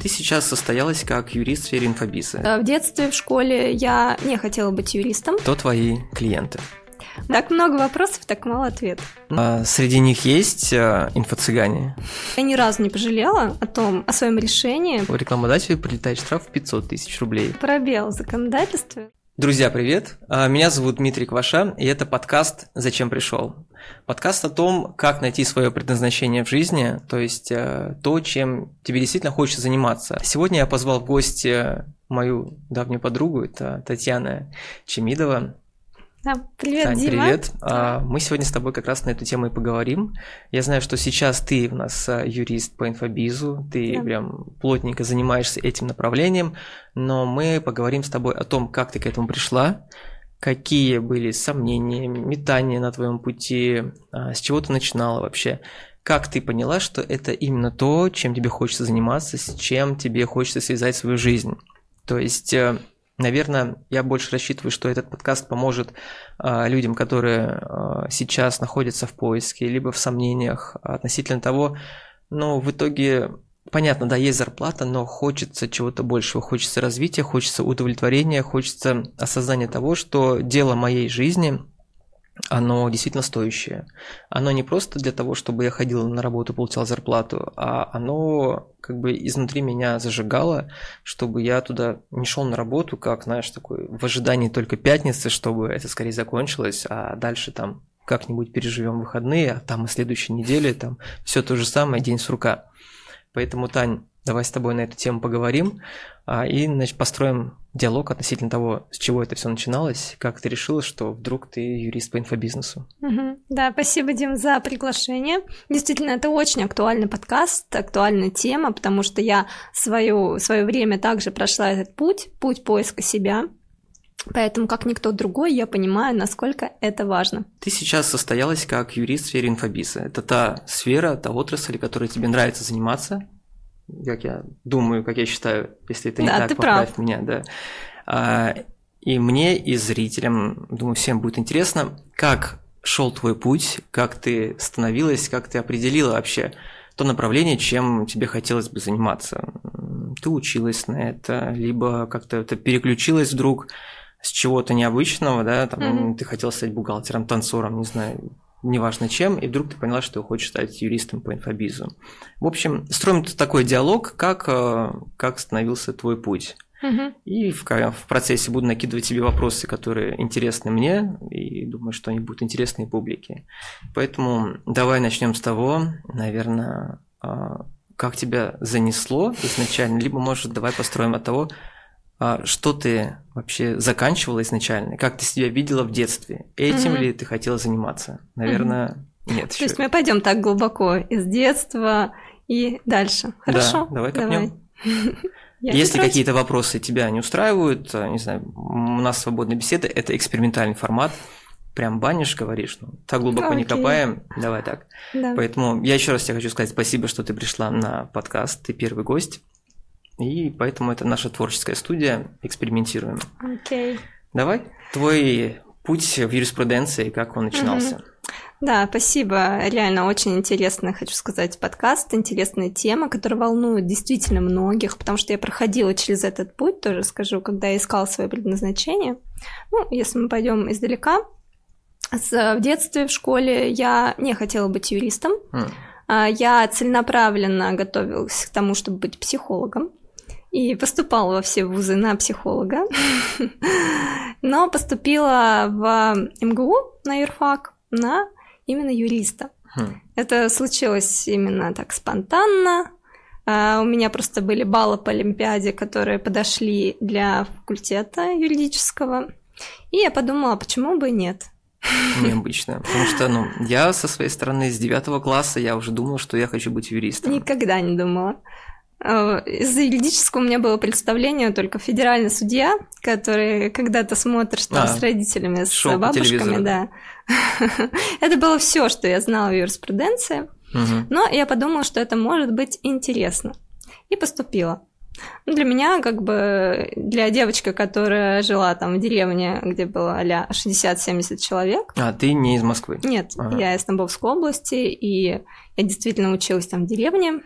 Ты сейчас состоялась как юрист в сфере инфобиза. В детстве, в школе я не хотела быть юристом. Кто твои клиенты? Так много вопросов, так мало ответов. А среди них есть а, инфо-цыгане? Я ни разу не пожалела о том, о своем решении. У рекламодателя прилетает штраф в 500 тысяч рублей. Пробел в законодательстве. Друзья, привет! А, меня зовут Дмитрий Кваша, и это подкаст «Зачем пришел?». Подкаст о том, как найти свое предназначение в жизни, то есть а, то, чем тебе действительно хочется заниматься. Сегодня я позвал в гости мою давнюю подругу, это Татьяна Чемидова. Да, привет, Тань, Дима. привет. А, Мы сегодня с тобой как раз на эту тему и поговорим. Я знаю, что сейчас ты у нас а, юрист по инфобизу, ты Да. прям плотненько занимаешься этим направлением, но мы поговорим с тобой о том, как ты к этому пришла, какие были сомнения, метания на твоем пути, а, с чего ты начинала вообще. Как ты поняла, что это именно то, чем тебе хочется заниматься, с чем тебе хочется связать свою жизнь? То есть, э, наверное, я больше рассчитываю, что этот подкаст поможет а, людям, которые а, сейчас находятся в поиске, либо в сомнениях относительно того, ну, в итоге, понятно, да, есть зарплата, но хочется чего-то большего, хочется развития, хочется удовлетворения, хочется осознания того, что дело моей жизни, оно действительно стоящее. Оно не просто для того, чтобы я ходил на работу, получал зарплату, а оно как бы изнутри меня зажигало, чтобы я туда не шел на работу, как, знаешь, такой в ожидании только пятницы, чтобы это скорее закончилось, а дальше там как-нибудь переживем выходные, а там и следующей неделе там все то же самое, день с рука. Поэтому, Тань, давай с тобой на эту тему поговорим а, и значит, построим диалог относительно того, с чего это все начиналось, как ты решила, что вдруг ты юрист по инфобизнесу. Да, спасибо, Дим, за приглашение. Действительно, это очень актуальный подкаст, актуальная тема, потому что я свое, свое время также прошла этот путь, путь поиска себя. Поэтому, как никто другой, я понимаю, насколько это важно. Ты сейчас состоялась как юрист в сфере инфобиза. Это та сфера, та отрасль, которой тебе нравится заниматься, как я думаю, как я считаю, если это не Да, так, ты поправь прав. меня, да. А, и мне, и зрителям, думаю, всем будет интересно, как шел твой путь, как ты становилась, как ты определила вообще то направление, чем тебе хотелось бы заниматься. Ты училась на это, либо как-то это переключилась вдруг с чего-то необычного, да, там Мгм. ты хотел стать бухгалтером, танцором, не знаю, неважно чем, и вдруг ты поняла, что хочешь стать юристом по инфобизу. В общем, строим такой диалог, как, э, как становился твой путь. И в, в процессе буду накидывать тебе вопросы, которые интересны мне, и думаю, что они будут интересны и публике. Поэтому давай начнем с того, наверное, а, как тебя занесло изначально, либо, может, давай построим от того, что ты вообще заканчивала изначально, как ты себя видела в детстве, этим Мгм. ли ты хотела заниматься? Наверное, нет. То ещё. есть мы пойдем так глубоко из детства и дальше. Хорошо? Да, давай копнем. Я не Если какие-то вопросы тебя не устраивают, а, не знаю, у нас свободная беседа, это экспериментальный формат, прям банишь, говоришь, ну, так глубоко не Окей. копаем, давай так. Да. Поэтому я еще раз тебе хочу сказать спасибо, что ты пришла на подкаст, ты первый гость, и поэтому это наша творческая студия, экспериментируем. Окей. Давай, твой путь в юриспруденции, как он начинался? Да, спасибо. Реально очень интересный, хочу сказать, подкаст, интересная тема, которая волнует действительно многих, потому что я проходила через этот путь, тоже скажу, когда я искала свое предназначение. Ну, если мы пойдем издалека, с- в детстве, в школе я не хотела быть юристом. А, Я целенаправленно готовилась к тому, чтобы быть психологом. И поступала во все вузы на психолога. Но поступила в МГУ на юрфак на именно юриста. хм. Это случилось именно так спонтанно. А, У меня просто были баллы по Олимпиаде, которые подошли для факультета юридического. И я подумала, почему бы и нет. Необычно. Потому что, ну, я со своей стороны с девятого класса я уже думал, что я хочу быть юристом. Никогда не думала. А, Из-за юридического у меня было представление только федеральный судья, который когда-то смотришь там А, с родителями, с бабушками, да. Это было все, что я знала в юриспруденции. Но я подумала, что это может быть интересно. И поступила. Ну, Для меня, как бы, для девочки, которая жила там в деревне, где было а 60-70 человек, А, ты не из Москвы? нет, Ага. я из Тамбовской области, и я действительно училась там в деревне.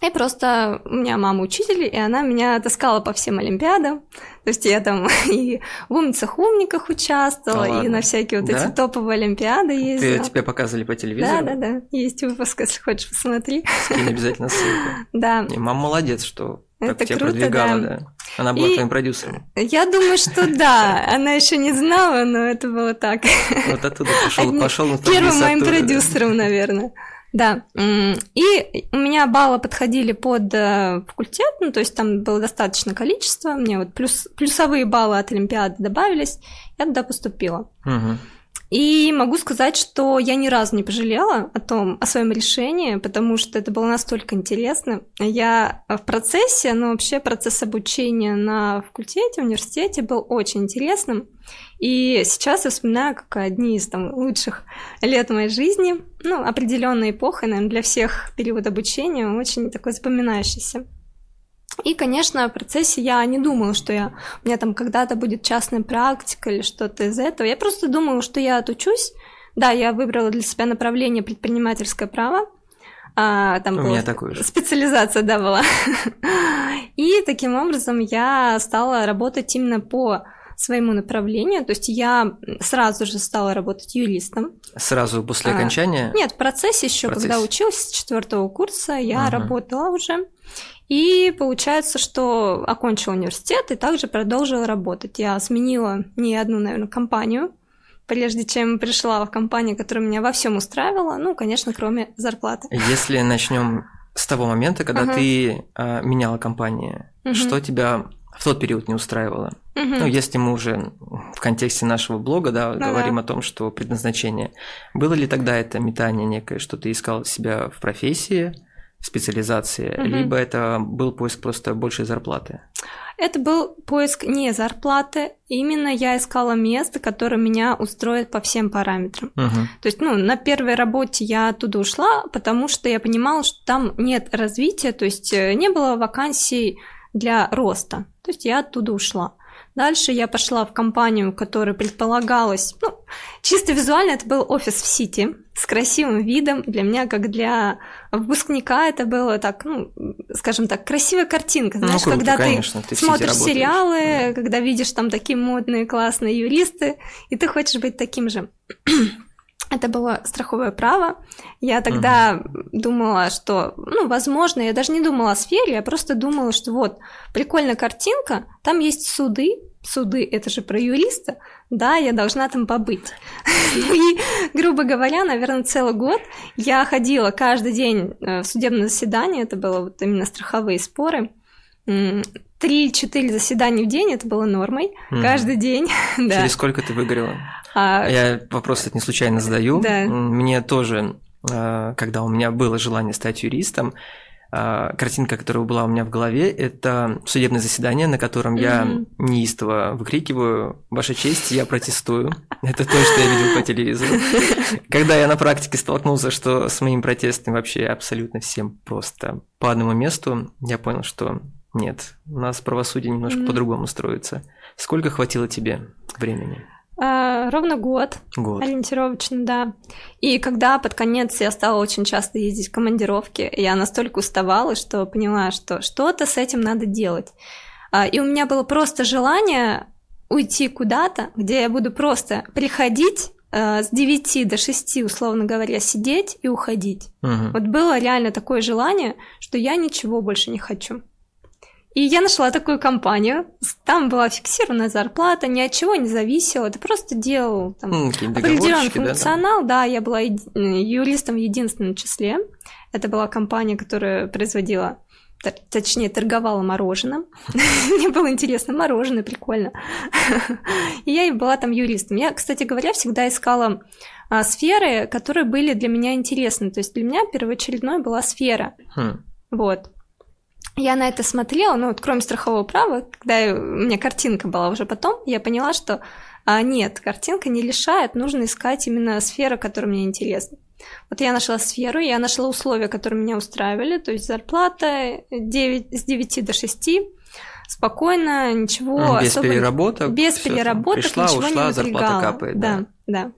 И просто у меня мама учитель, и она меня таскала по всем олимпиадам. То есть я там и в умницах-умниках участвовала, да и на всякие вот да? эти топовые олимпиады ездила. Ты, тебе показывали по телевизору? Да, да, да. Есть выпуск, если хочешь, посмотри. Скинь обязательно ссылку. Да. И мама молодец, что это так тебя круто, продвигала, да. да. Она была И твоим продюсером. Я думаю, что да. Она еще не знала, но это было так. Вот оттуда пошел, Одни- пошел Первым моим продюсером, наверное. Да. И у меня баллы подходили под э, факультет, ну, то есть там было достаточно количество, мне вот плюс, плюсовые баллы от Олимпиады добавились, я туда поступила. И могу сказать, что я ни разу не пожалела о том, о своем решении, потому что это было настолько интересно. Я в процессе, но вообще процесс обучения на факультете, университете был очень интересным. И сейчас я вспоминаю как одни из там, лучших лет моей жизни. Ну, определенная эпоха, наверное, для всех период обучения очень такой запоминающийся. И, конечно, в процессе я не думала, что я, у меня там когда-то будет частная практика или что-то из этого. Я просто думала, что я отучусь. Да, я выбрала для себя направление предпринимательское право. А, там У была меня такое же. специализация, да, была. И таким образом я стала работать именно по своему направлению. То есть я сразу же стала работать юристом. Сразу после А, окончания? Нет, в процессе еще, В когда училась с четвертого курса, я Мгм. работала уже. И получается, что окончила университет и также продолжила работать. Я сменила не одну, наверное, компанию, прежде чем пришла в компанию, которая меня во всем устраивала. Ну, конечно, кроме зарплаты. Если начнем с того момента, когда Ага. ты а, меняла компанию, Мгм. что тебя в тот период не устраивало? Мгм. Ну, если мы уже в контексте нашего блога, да, Ну говорим да. о том, что предназначение. Было ли тогда это метание некое, что ты искал себя в профессии, в специализации, Мгм. либо это был поиск просто большей зарплаты? Это был поиск не зарплаты. Именно я искала место, которое меня устроит по всем параметрам. Мгм. То есть, ну, на первой работе я оттуда ушла, потому что я понимала, что там нет развития, то есть э, не было вакансий для роста. То есть я оттуда ушла. Дальше я пошла в компанию, которая предполагалась, ну, чисто визуально это был офис в Сити с красивым видом. Для меня, как для выпускника, это было так, ну, скажем так, красивая картинка. Ну, Знаешь, круто, когда конечно, ты ты смотришь сериалы, Да. когда видишь там такие модные, классные юристы, и ты хочешь быть таким же. Это было страховое право. Я тогда думала, что, ну, возможно, я даже не думала о сфере, я просто думала, что вот, прикольная картинка, там есть суды, суды, это же про юриста, да, я должна там побыть. И, грубо говоря, наверное, целый год я ходила каждый день э, в судебное заседание, это было вот именно страховые споры. Три-четыре заседания в день это было нормой. Каждый день, да. Через сколько ты выиграла? А, Я вопрос этот не случайно задаю. Да. Мне тоже, э, когда у меня было желание стать юристом, э, картинка, которая была у меня в голове, это судебное заседание, на котором я неистово выкрикиваю «Ваша честь, я протестую». Это то, что я видел по телевизору. Когда я на практике столкнулся, что с моим протестом вообще абсолютно всем просто по одному месту, я понял, что нет, у нас правосудие немножко по-другому строится. Сколько хватило тебе времени? А, ровно год. Год. Ориентировочно, да. И когда под конец я стала очень часто ездить в командировки, я настолько уставала, что поняла, что что-то с этим надо делать. А, И у меня было просто желание уйти куда-то, где я буду просто приходить э, с 9 до 6, условно говоря, сидеть и уходить. Мгм. Вот было реально такое желание, что я ничего больше не хочу. И я нашла такую компанию. Там была фиксированная зарплата, ни от чего не зависело. Ты просто делал там, определенный договорчики, да, функционал. Да, я была еди- юристом в единственном числе. Это была компания, которая производила, точнее, торговала мороженым. Мне было интересно, мороженое, прикольно. И я и была там юристом. Я, кстати говоря, всегда искала а, сферы, которые были для меня интересны. То есть для меня первоочередной была сфера. Хм. Вот. Я на это смотрела, ну вот кроме страхового права, когда у меня картинка была уже потом, я поняла, что а, нет, картинка не лишает, нужно искать именно сферу, которая мне интересна. Вот я нашла сферу, я нашла условия, которые меня устраивали, то есть зарплата 9, с 9 до 6, спокойно, ничего Без особо... переработок. Без всё там. переработок Пришла, ничего ушла, не зарплата напрягало. капает. Да, да.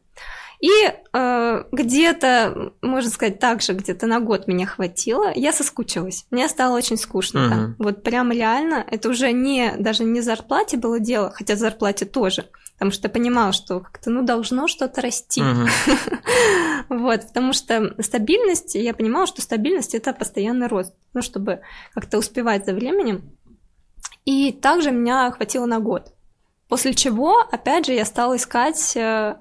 И э, где-то, можно сказать, также где-то на год меня хватило, я соскучилась. Мне стало очень скучно mm-hmm. там. Вот прям реально, это уже не даже не зарплате было дело, хотя зарплате тоже, потому что я понимала, что как-то ну должно что-то расти. Вот, потому что стабильность, я понимала, что стабильность это постоянный рост, ну чтобы как-то успевать за временем. И также меня хватило на год. После чего, опять же, я стала искать э,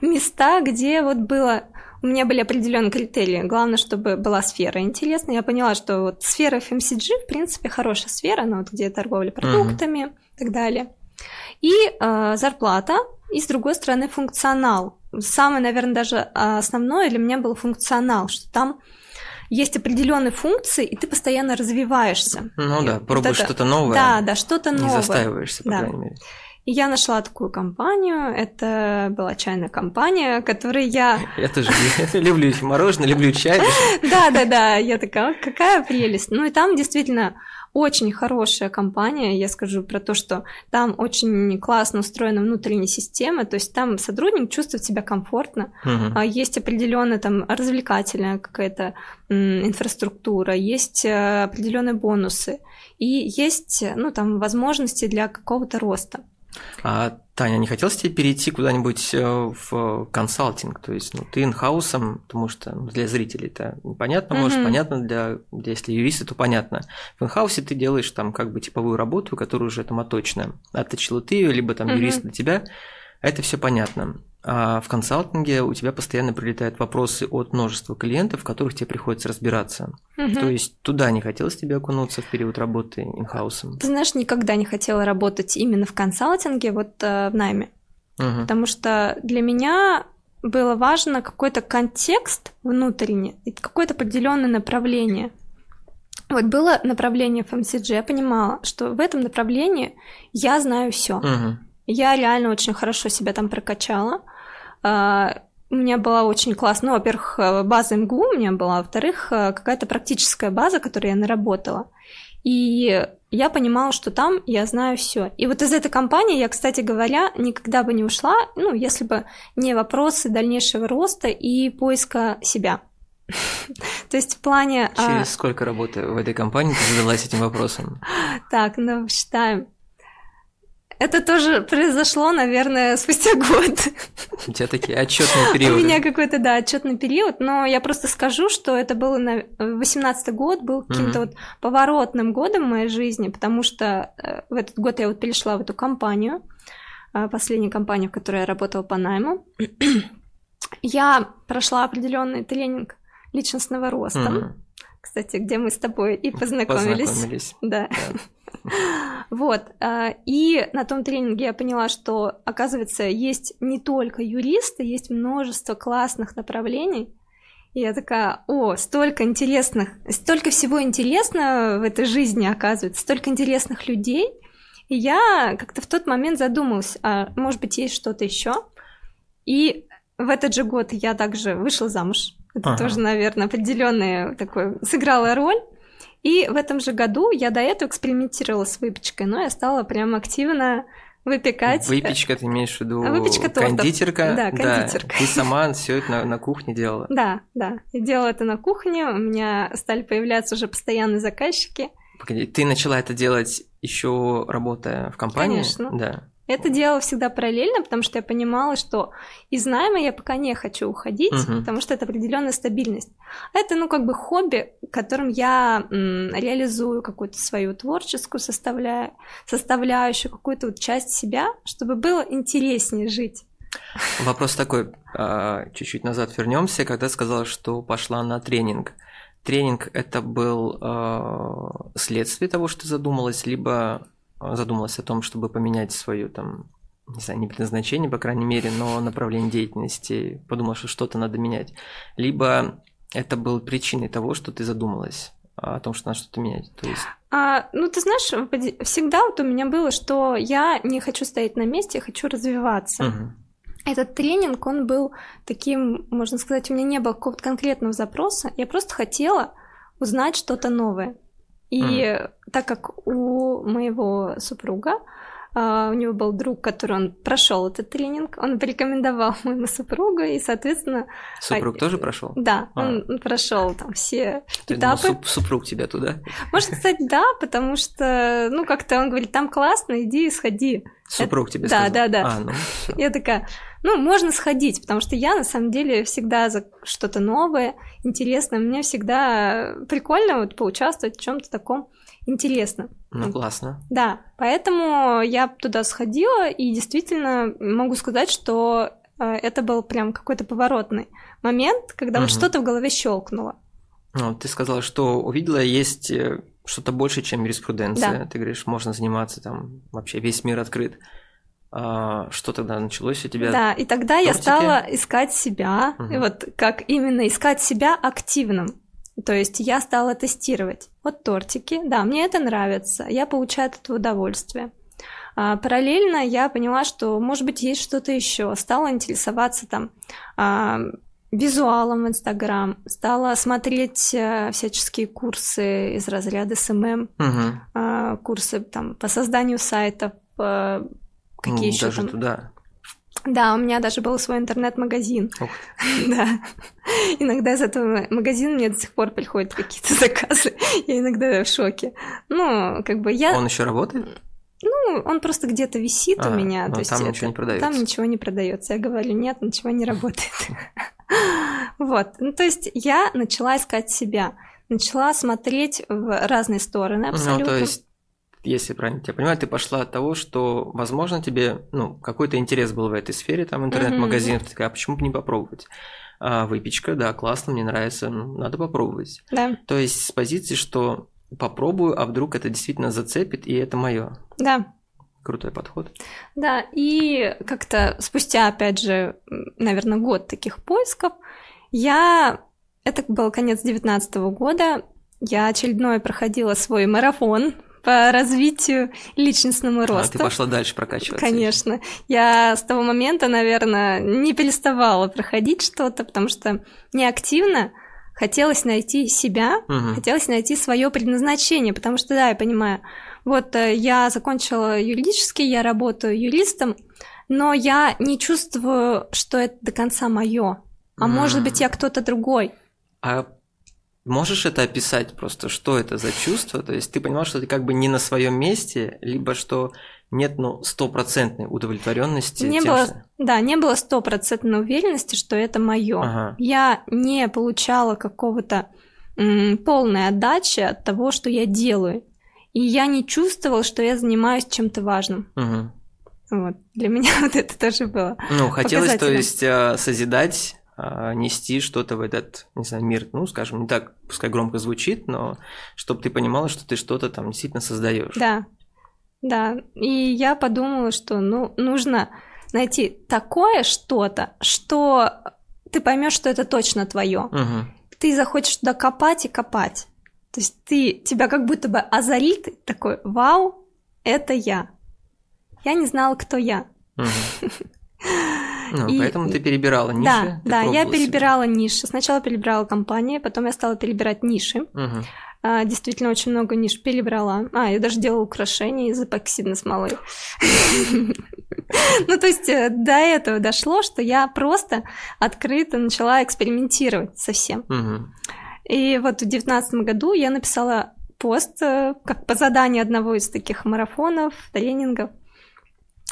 места, где вот было у меня были определенные критерии. Главное, чтобы была сфера интересная. Я поняла, что вот сфера FMCG, в принципе, хорошая сфера, но вот где торговля продуктами mm-hmm. и так далее. И э, зарплата, и с другой стороны функционал. Самое, наверное, даже основное для меня был функционал, что там есть определенные функции, и ты постоянно развиваешься. Ну да, пробуешь вот это... что-то новое. Да, да, что-то новое. Не застаиваешься, по да. крайней мере. И я нашла такую компанию. Это была чайная компания, которой я... Я тоже люблю мороженое, люблю чай. Да-да-да, я такая, какая прелесть. Ну и там действительно очень хорошая компания. Я скажу про то, что там очень классно устроена внутренняя система, то есть там сотрудник чувствует себя комфортно, угу. есть определенная там развлекательная какая-то инфраструктура, есть э, определенные бонусы и есть ну там возможности для какого-то роста. А, Таня, не хотелось тебе перейти куда-нибудь э, в консалтинг? То есть, ну, ты инхаусом, потому что ну, для зрителей это непонятно, mm-hmm. может, понятно, для, для если юристы, то понятно. В инхаусе ты делаешь там как бы типовую работу, которая уже там оточная. Отточила ты ее, либо там mm-hmm. юрист для тебя. Это все понятно. А в консалтинге у тебя постоянно прилетают вопросы от множества клиентов, в которых тебе приходится разбираться. Угу. То есть туда не хотелось тебе окунуться в период работы инхаусом? Ты знаешь, никогда не хотела работать именно в консалтинге, вот э, в найме. Угу. Потому что для меня было важно какой-то контекст внутренний, какое-то определенное направление. Вот было направление FMCG, я понимала, что в этом направлении я знаю все. Угу. Я реально очень хорошо себя там прокачала. А, у меня была очень классная, ну, во-первых, э, база МГУ у меня была, во-вторых, э, какая-то практическая база, которую я наработала. И я понимала, что там я знаю все. И вот из этой компании я, кстати говоря, никогда бы не ушла, ну, если бы не вопросы дальнейшего роста и поиска себя. То есть в плане... А Через сколько работы в этой компании ты задалась этим вопросом? Так, ну, считаем. Это тоже произошло, наверное, спустя год. У тебя такие отчетные периоды. У меня какой-то, да, отчетный период, но я просто скажу, что это был на 18 год, был каким-то вот поворотным годом в моей жизни, потому что э, в этот год я вот перешла в эту компанию, э, последнюю компанию, в которой я работала по найму. Я прошла определенный тренинг личностного роста, кстати, где мы с тобой и познакомились. Познакомились. Да. да. Вот. А, и на том тренинге я поняла, что, оказывается, есть не только юристы, есть множество классных направлений. И я такая, о, столько интересных, столько всего интересного в этой жизни, оказывается, столько интересных людей. И я как-то в тот момент задумалась, а может быть, есть что-то еще. И в этот же год я также вышла замуж. Это ага. тоже, наверное, определенная такой сыграла роль. И в этом же году я до этого экспериментировала с выпечкой, но я стала прям активно выпекать. Выпечка, ты имеешь в виду Выпечка тортов. кондитерка? Да, кондитерка. Да. Ты сама все это на, на кухне делала? Да, да. Я делала это на кухне, у меня стали появляться уже постоянные заказчики. Погоди, ты начала это делать еще работая в компании? Конечно. Да. Это делала всегда параллельно, потому что я понимала, что из найма я пока не хочу уходить, uh-huh. потому что это определенная стабильность. Это, ну, как бы хобби, которым я м, реализую какую-то свою творческую составля... составляющую, какую-то вот часть себя, чтобы было интереснее жить. Вопрос такой, а, чуть-чуть назад вернемся, когда сказала, что пошла на тренинг. Тренинг это был а, следствие того, что задумалась, либо задумалась о том, чтобы поменять свою там, не знаю, не предназначение, по крайней мере, но направление деятельности, подумала, что что-то надо менять. Либо это был причиной того, что ты задумалась о том, что надо что-то менять. То есть... а, ну, ты знаешь, всегда вот у меня было, что я не хочу стоять на месте, я хочу развиваться. Угу. Этот тренинг, он был таким, можно сказать, у меня не было какого-то конкретного запроса, я просто хотела узнать что-то новое. И mm. так как у моего супруга Uh, у него был друг, который он прошел этот тренинг, он порекомендовал моему супругу, и, соответственно... Супруг а, тоже прошел? Да, а. он прошел там все Ты этапы. Думал, суп, супруг тебя туда? Можно сказать, да, потому что, ну, как-то он говорит, там классно, иди и сходи. Супруг тебе да, сказал? Да, да, да. А, ну, Я такая, ну, можно сходить, потому что я, на самом деле, всегда за что-то новое, интересное. Мне всегда прикольно вот поучаствовать в чем то таком интересном. Ну, классно. Да, поэтому я туда сходила, и действительно могу сказать, что э, это был прям какой-то поворотный момент, когда угу. вот что-то в голове щелкнуло. Ну, ты сказала, что увидела, есть э, что-то больше, чем юриспруденция. Да. Ты говоришь, можно заниматься там, вообще весь мир открыт. А, что тогда началось у тебя? Да, и тогда Тортики? я стала искать себя, Угу. и вот как именно искать себя активным. То есть я стала тестировать. Вот тортики, да, мне это нравится, я получаю от этого удовольствие. А, параллельно я поняла, что, может быть, есть что-то еще. Стала интересоваться там а, визуалом в Инстаграм, стала смотреть а, всяческие курсы из разряда SMM, Угу. а, курсы там по созданию сайтов, а, какие ну, еще даже там. туда. Да, у меня даже был свой интернет-магазин. Да. Иногда из этого магазина мне до сих пор приходят какие-то заказы. Я иногда в шоке. Ну, как бы я... Он еще работает? Ну, он просто где-то висит А, у меня. ну, то есть там это- ничего не продается. Там ничего не продается. Я говорю, нет, ничего не работает. Вот. Ну, то есть я начала искать себя. Начала смотреть в разные стороны абсолютно. Ну, то есть, если правильно тебя понимаю, ты пошла от того, что, возможно, тебе, ну, какой-то интерес был в этой сфере, там, интернет-магазинов, ты такая, а почему бы не попробовать? А, выпечка, да, классно, мне нравится, ну, надо попробовать. Да, То есть, с позиции, что попробую, а вдруг это действительно зацепит, и это мое. да. Крутой подход. Да, и как-то спустя, опять же, наверное, год таких поисков, я... Это был конец девятнадцатого года, я очередной проходила свой марафон по развитию личностному А, росту. ты пошла дальше прокачиваться. Конечно. Я с того момента, наверное, не переставала проходить что-то, потому что неактивно хотелось найти себя, Мгм. хотелось найти свое предназначение, потому что, да, я понимаю, вот э, я закончила юридический, я работаю юристом, но я не чувствую, что это до конца мое. А может быть, я кто-то другой. А можешь это описать просто, что это за чувство? То есть ты понимал, что ты как бы не на своем месте, либо что нет, ну, стопроцентной удовлетворенности. Не тем, было, что- да, не было стопроцентной уверенности, что это мое. Ага. Я не получала какого-то м, полной отдачи от того, что я делаю. И я не чувствовала, что я занимаюсь чем-то важным. Мгм. Вот. Для меня вот это тоже было. Ну, хотелось, то есть, а, созидать, нести что-то в этот, не знаю, мир, ну, скажем, не так, пускай громко звучит, но чтобы ты понимала, что ты что-то там действительно создаешь. Да, да. И я подумала, что ну, нужно найти такое что-то, что ты поймешь, что это точно твое. Мгм. Ты захочешь туда копать и копать. То есть ты, тебя как будто бы озарит такой, вау, это я. Я не знала, кто я. Мгм. Ну, И- поэтому ты перебирала ниши. да, да, я пробовала себя. перебирала ниши. Сначала перебирала компании, потом я стала перебирать ниши. Мгм. А, действительно, очень много ниш перебрала. А, я даже делала украшения из эпоксидной смолы. Ну, то есть э, до этого дошло, что я просто открыто начала экспериментировать со всем. Мгм. И вот в девятнадцатом году я написала пост, э, как по заданию одного из таких марафонов, тренингов,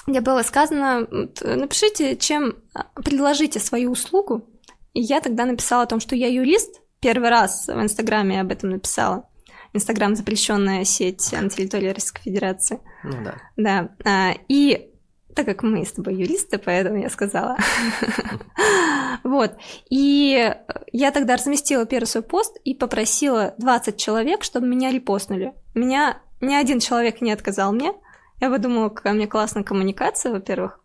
где было сказано, э, напишите, чем а, предложите свою услугу. И я тогда написала о том, что я юрист. Первый раз в Инстаграме я об этом написала. Инстаграм запрещенная сеть на территории Российской Федерации. Ну да. Да. а, И так как мы с тобой юристы, поэтому я сказала. Вот. И я тогда разместила первый свой пост и попросила 20 человек, чтобы меня репостнули. Меня ни один человек не отказал мне. Я подумала, какая у меня классная коммуникация, во-первых.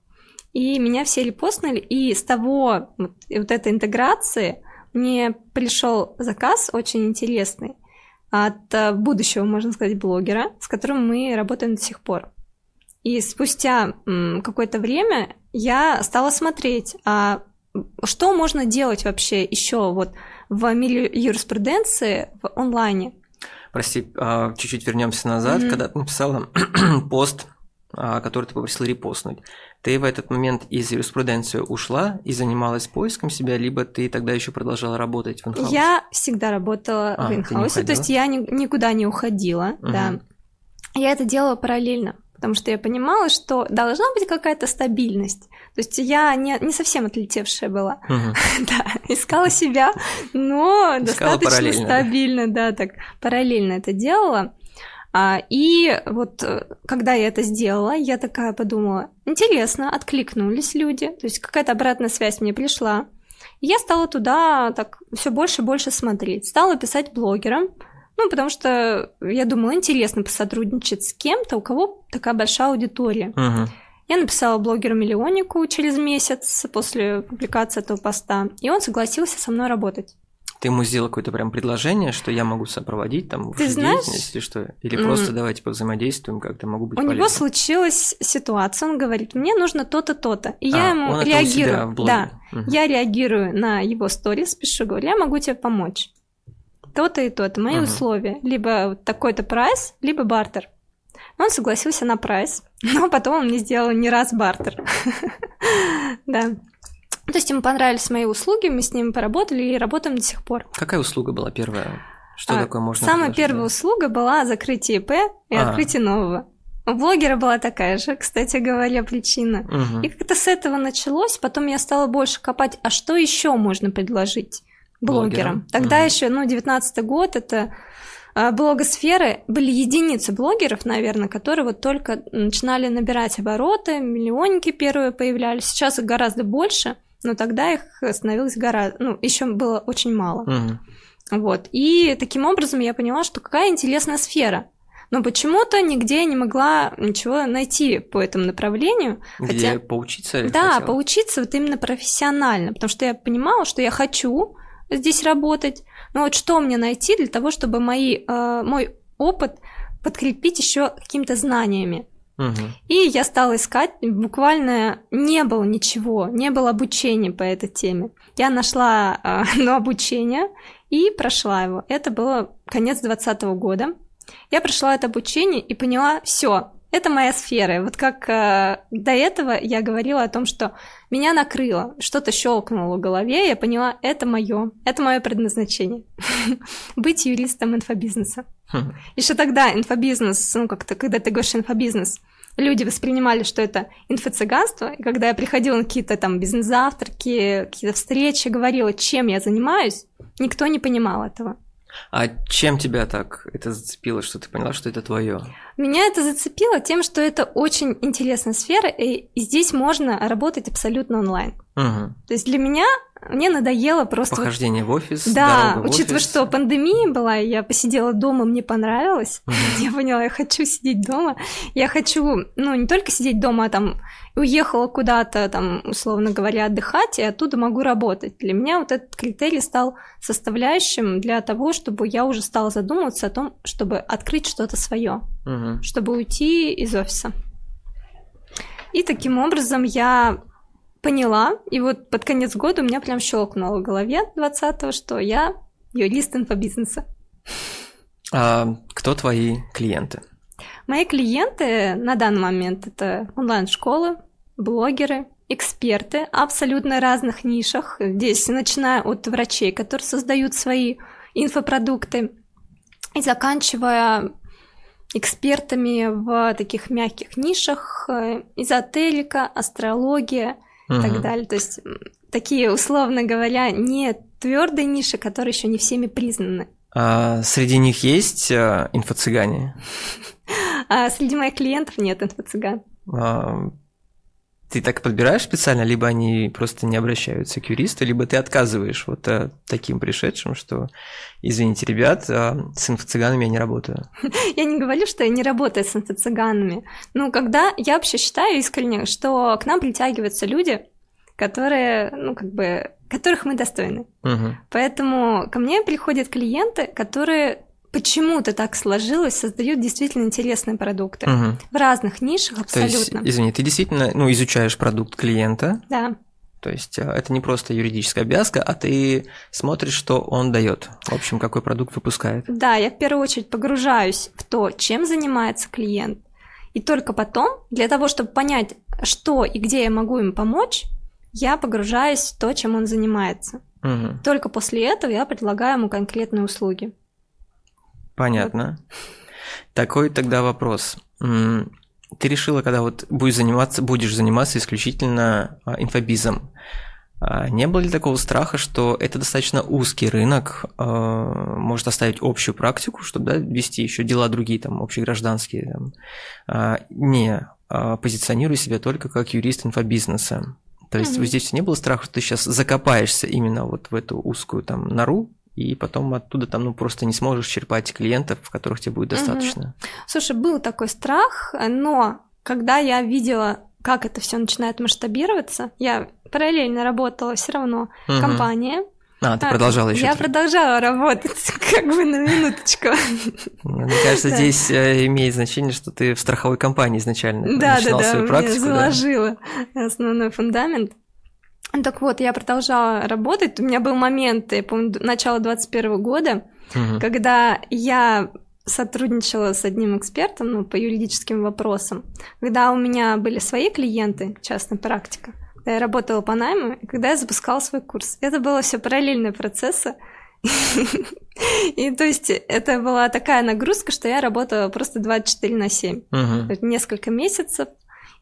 И меня все репостнули, и с того вот, и вот этой интеграции мне пришел заказ очень интересный от э, будущего, можно сказать, блогера, с которым мы работаем до сих пор. И спустя какое-то время я стала смотреть, а что можно делать вообще еще вот в мире юриспруденции в онлайне. Прости, а, чуть-чуть вернемся назад, Мгм. когда ты написала пост а, который ты попросил репостнуть. Ты в этот момент из юриспруденции ушла и занималась поиском себя, либо ты тогда еще продолжала работать в инхаусе? Я всегда работала А, в инхаусе, то есть я ни- никуда не уходила, Мгм. да. Я это делала параллельно, потому что я понимала, что должна быть какая-то стабильность. То есть я не, не совсем отлетевшая была. Мгм. Да, искала себя, но Искала достаточно параллельно, да? стабильно, да, так параллельно это делала. А, и вот э, когда я это сделала, я такая подумала, интересно, откликнулись люди, то есть какая-то обратная связь мне пришла. И я стала туда так все больше и больше смотреть, стала писать блогерам, ну, потому что я думала, интересно посотрудничать с кем-то, у кого такая большая аудитория. Мгм. Я написала блогеру-миллионнику через месяц после публикации этого поста, и он согласился со мной работать. Ты ему сделал какое-то прям предложение, что я могу сопроводить там Ты знаешь, деятельность или что? Или м, просто давайте повзаимодействуем, как-то могу быть У него полезным? случилась ситуация, он говорит, мне нужно то-то, то-то. И я А, ему он это у себя реагирую. в блоге. Да, Мгм. я реагирую на его сторис, пишу, говорю, я могу тебе помочь. То-то и то-то, мои Мгм. условия. Либо такой-то прайс, либо бартер. Он согласился на прайс, но потом он мне сделал не раз бартер. Да. То есть ему понравились мои услуги, мы с ним поработали и работаем до сих пор. Какая услуга была первая? Что А, такое можно Самая первая услуга была закрытие ИП и А. открытие нового. У блогера была такая же, кстати говоря, причина. Мгм. И как-то с этого началось, потом я стала больше копать, а что еще можно предложить блогерам? Блогерам? Тогда Мгм. еще, ну, 19 год, это блогосферы, были единицы блогеров, наверное, которые вот только начинали набирать обороты, миллионники первые появлялись, сейчас их гораздо больше, но тогда их становилось гораздо, ну, еще было очень мало. Мгм. Вот. И таким образом я поняла, что какая интересная сфера. Но почему-то нигде я не могла ничего найти по этому направлению. Где Хотя- поучиться? Да, хотела? поучиться вот именно профессионально, потому что я понимала, что я хочу здесь работать, но вот что мне найти для того, чтобы мои, э, мой опыт подкрепить еще какими-то знаниями. И я стала искать, буквально не было ничего, не было обучения по этой теме. Я нашла э, ну, обучение и прошла его. Это было конец 2020 года. Я прошла это обучение и поняла, все, это моя сфера. Вот как э, до этого я говорила о том, что меня накрыло, что-то щелкнуло в голове, я поняла, это мое, это мое предназначение. Быть юристом инфобизнеса. Хм. Еще тогда инфобизнес, ну как-то, когда ты говоришь инфобизнес, люди воспринимали, что это инфо-цыганство, и когда я приходила на какие-то там бизнес-завтраки, какие-то встречи, говорила, чем я занимаюсь, никто не понимал этого. А чем тебя так это зацепило, что ты поняла, что это твое? Меня это зацепило тем, что это очень интересная сфера, и здесь можно работать абсолютно онлайн. Мгм. То есть для меня мне надоело просто... вот- Похождение в офис, Да, в учитывая, офис. что пандемия была, и я посидела дома, мне понравилось. Мгм. Я поняла, я хочу сидеть дома. Я хочу, ну, не только сидеть дома, а там уехала куда-то, там, условно говоря, отдыхать, и оттуда могу работать. Для меня вот этот критерий стал составляющим для того, чтобы я уже стала задумываться о том, чтобы открыть что-то свое, Мгм. чтобы уйти из офиса. И таким образом я поняла, и вот под конец года у меня прям щелкнуло в голове 20 что я юрист инфобизнеса. А кто твои клиенты? Мои клиенты на данный момент это онлайн-школы, блогеры, эксперты абсолютно разных нишах. Здесь начиная от врачей, которые создают свои инфопродукты, и заканчивая экспертами в таких мягких нишах, э, эзотерика, астрология и Мгм. так далее. То есть такие, условно говоря, не твердые ниши, которые еще не всеми признаны. А среди них есть а, инфо-цыгане? А среди моих клиентов нет инфо-цыган. А, Ты так подбираешь специально, либо они просто не обращаются к юристу, либо ты отказываешь вот а, таким пришедшим, что, извините, ребят, а, с инфо-цыганами я не работаю. Я не говорю, что я не работаю с инфо-цыганами. Ну, когда я вообще считаю искренне, что к нам притягиваются люди, которые, ну, как бы, которых мы достойны. Мгм. Поэтому ко мне приходят клиенты, которые почему-то так сложилось, создают действительно интересные продукты. Мгм. В разных нишах То есть, абсолютно. извини, ты действительно ну, изучаешь продукт клиента, Да. то есть а, это не просто юридическая обвязка, а ты смотришь, что он дает, в общем, какой продукт выпускает. Да, я в первую очередь погружаюсь в то, чем занимается клиент. И только потом, для того, чтобы понять, что и где я могу им помочь, я погружаюсь в то, чем он занимается. Угу. Только после этого я предлагаю ему конкретные услуги. Понятно. Вот. Такой тогда вопрос. Ты решила, когда вот будешь заниматься, будешь заниматься исключительно а, инфобизом, а не было ли такого страха, что это достаточно узкий рынок, а, может оставить общую практику, чтобы да, вести еще дела другие, там, общегражданские, там, не позиционируя себя только как юрист инфобизнеса? То есть mm-hmm. здесь не было страха, что ты сейчас закопаешься именно вот в эту узкую там нору, и потом оттуда там ну просто не сможешь черпать клиентов, которых тебе будет достаточно. Угу. Слушай, был такой страх, но когда я видела, как это все начинает масштабироваться, я параллельно работала все равно угу. в компании. А, ты продолжала еще? Я продолжала работать, как бы на минуточку. Ну, мне кажется, здесь э, имеет значение, что ты в страховой компании изначально да, начинала да, свою практику. Да, заложила основной фундамент. Так вот, я продолжала работать. У меня был момент, я помню, начало 21 года, угу. когда я сотрудничала с одним экспертом ну, по юридическим вопросам, когда у меня были свои клиенты, частная практика, когда я работала по найму, и когда я запускала свой курс. Это было все параллельные процессы. И то есть это была такая нагрузка, что я работала просто 24 на 7. Несколько месяцев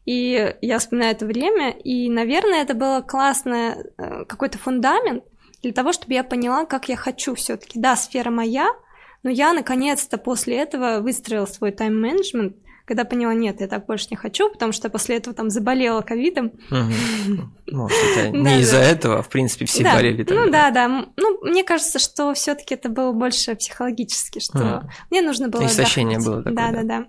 и я вспоминаю это время, и, наверное, это было классное э, какой-то фундамент для того, чтобы я поняла, как я хочу все-таки. Да, сфера моя, но я наконец-то после этого выстроила свой тайм-менеджмент, когда поняла, нет, я так больше не хочу, потому что после этого там заболела ковидом. Может, это не из-за этого, а в принципе все болели. Ну да, да. Ну, мне кажется, что все-таки это было больше психологически, что мне нужно было Истощение было такое. Да, да, да.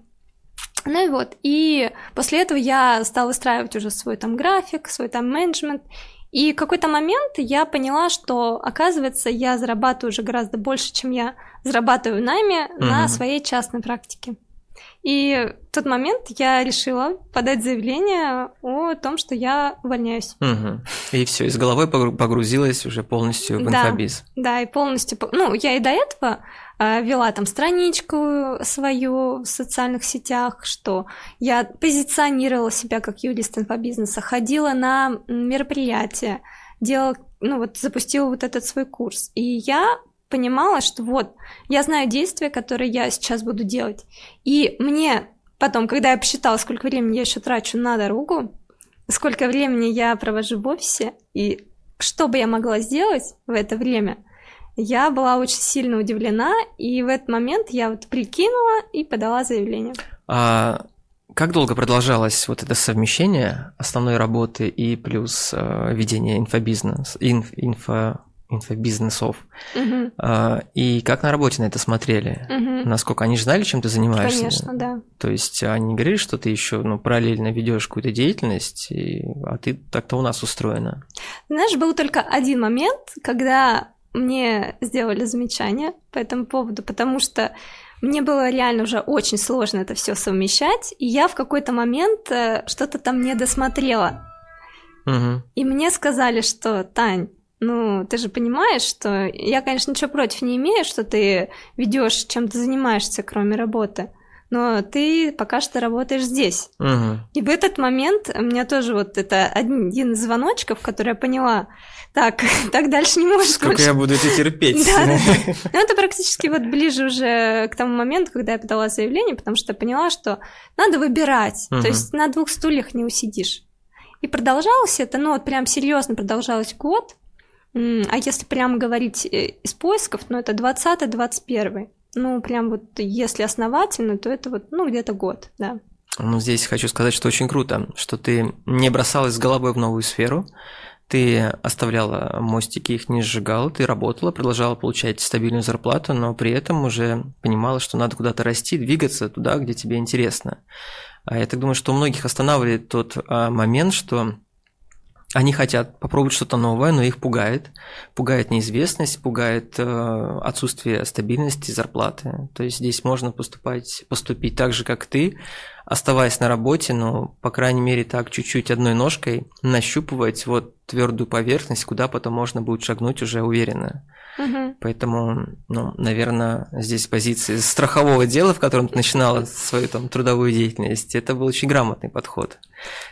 Ну и вот, и после этого я стала выстраивать уже свой там график, свой там менеджмент, и в какой-то момент я поняла, что, оказывается, я зарабатываю уже гораздо больше, чем я зарабатываю в найме угу. на своей частной практике. И в тот момент я решила подать заявление о том, что я увольняюсь. Угу. И все, из головы погрузилась уже полностью в инфобиз. Да, да, и полностью. Ну, я и до этого а, вела там страничку свою в социальных сетях, что я позиционировала себя как юрист инфобизнеса, ходила на мероприятия, делала, ну вот запустила вот этот свой курс. И я понимала, что вот, я знаю действия, которые я сейчас буду делать. И мне потом, когда я посчитала, сколько времени я еще трачу на дорогу, сколько времени я провожу в офисе, и что бы я могла сделать в это время – я была очень сильно удивлена, и в этот момент я вот прикинула и подала заявление. А как долго продолжалось вот это совмещение основной работы и плюс э, ведение инфобизнес, инф, инфо, инфобизнесов? Угу. А, и как на работе на это смотрели? Угу. Насколько они же знали, чем ты занимаешься? Конечно, да. То есть они говорили, что ты еще ну, параллельно ведешь какую-то деятельность, и, а ты так-то у нас устроена? Знаешь, был только один момент, когда мне сделали замечание по этому поводу, потому что мне было реально уже очень сложно это все совмещать, и я в какой-то момент э, что-то там не досмотрела. Угу. И мне сказали, что Тань, ну, ты же понимаешь, что я, конечно, ничего против не имею, что ты ведешь, чем ты занимаешься, кроме работы но ты пока что работаешь здесь. Угу. И в этот момент у меня тоже вот это один из звоночков, который я поняла, так, так дальше не может Сколько больше. я буду это терпеть. Да, да. Ну, это практически вот ближе уже к тому моменту, когда я подала заявление, потому что я поняла, что надо выбирать, угу. то есть на двух стульях не усидишь. И продолжалось это, ну вот прям серьезно продолжалось год, а если прямо говорить э, из поисков, ну это 20-21. Ну, прям вот если основательно, то это вот, ну, где-то год, да. Ну, здесь хочу сказать, что очень круто, что ты не бросалась с головой в новую сферу, ты оставляла мостики, их не сжигала, ты работала, продолжала получать стабильную зарплату, но при этом уже понимала, что надо куда-то расти, двигаться туда, где тебе интересно. А я так думаю, что у многих останавливает тот а, момент, что они хотят попробовать что-то новое, но их пугает. Пугает неизвестность, пугает э, отсутствие стабильности зарплаты. То есть здесь можно поступать, поступить так же, как ты, оставаясь на работе, но, по крайней мере, так чуть-чуть одной ножкой нащупывать вот твердую поверхность, куда потом можно будет шагнуть уже уверенно. Угу. Поэтому, ну, наверное, здесь позиции страхового дела, в котором ты начинала свою там трудовую деятельность, это был очень грамотный подход.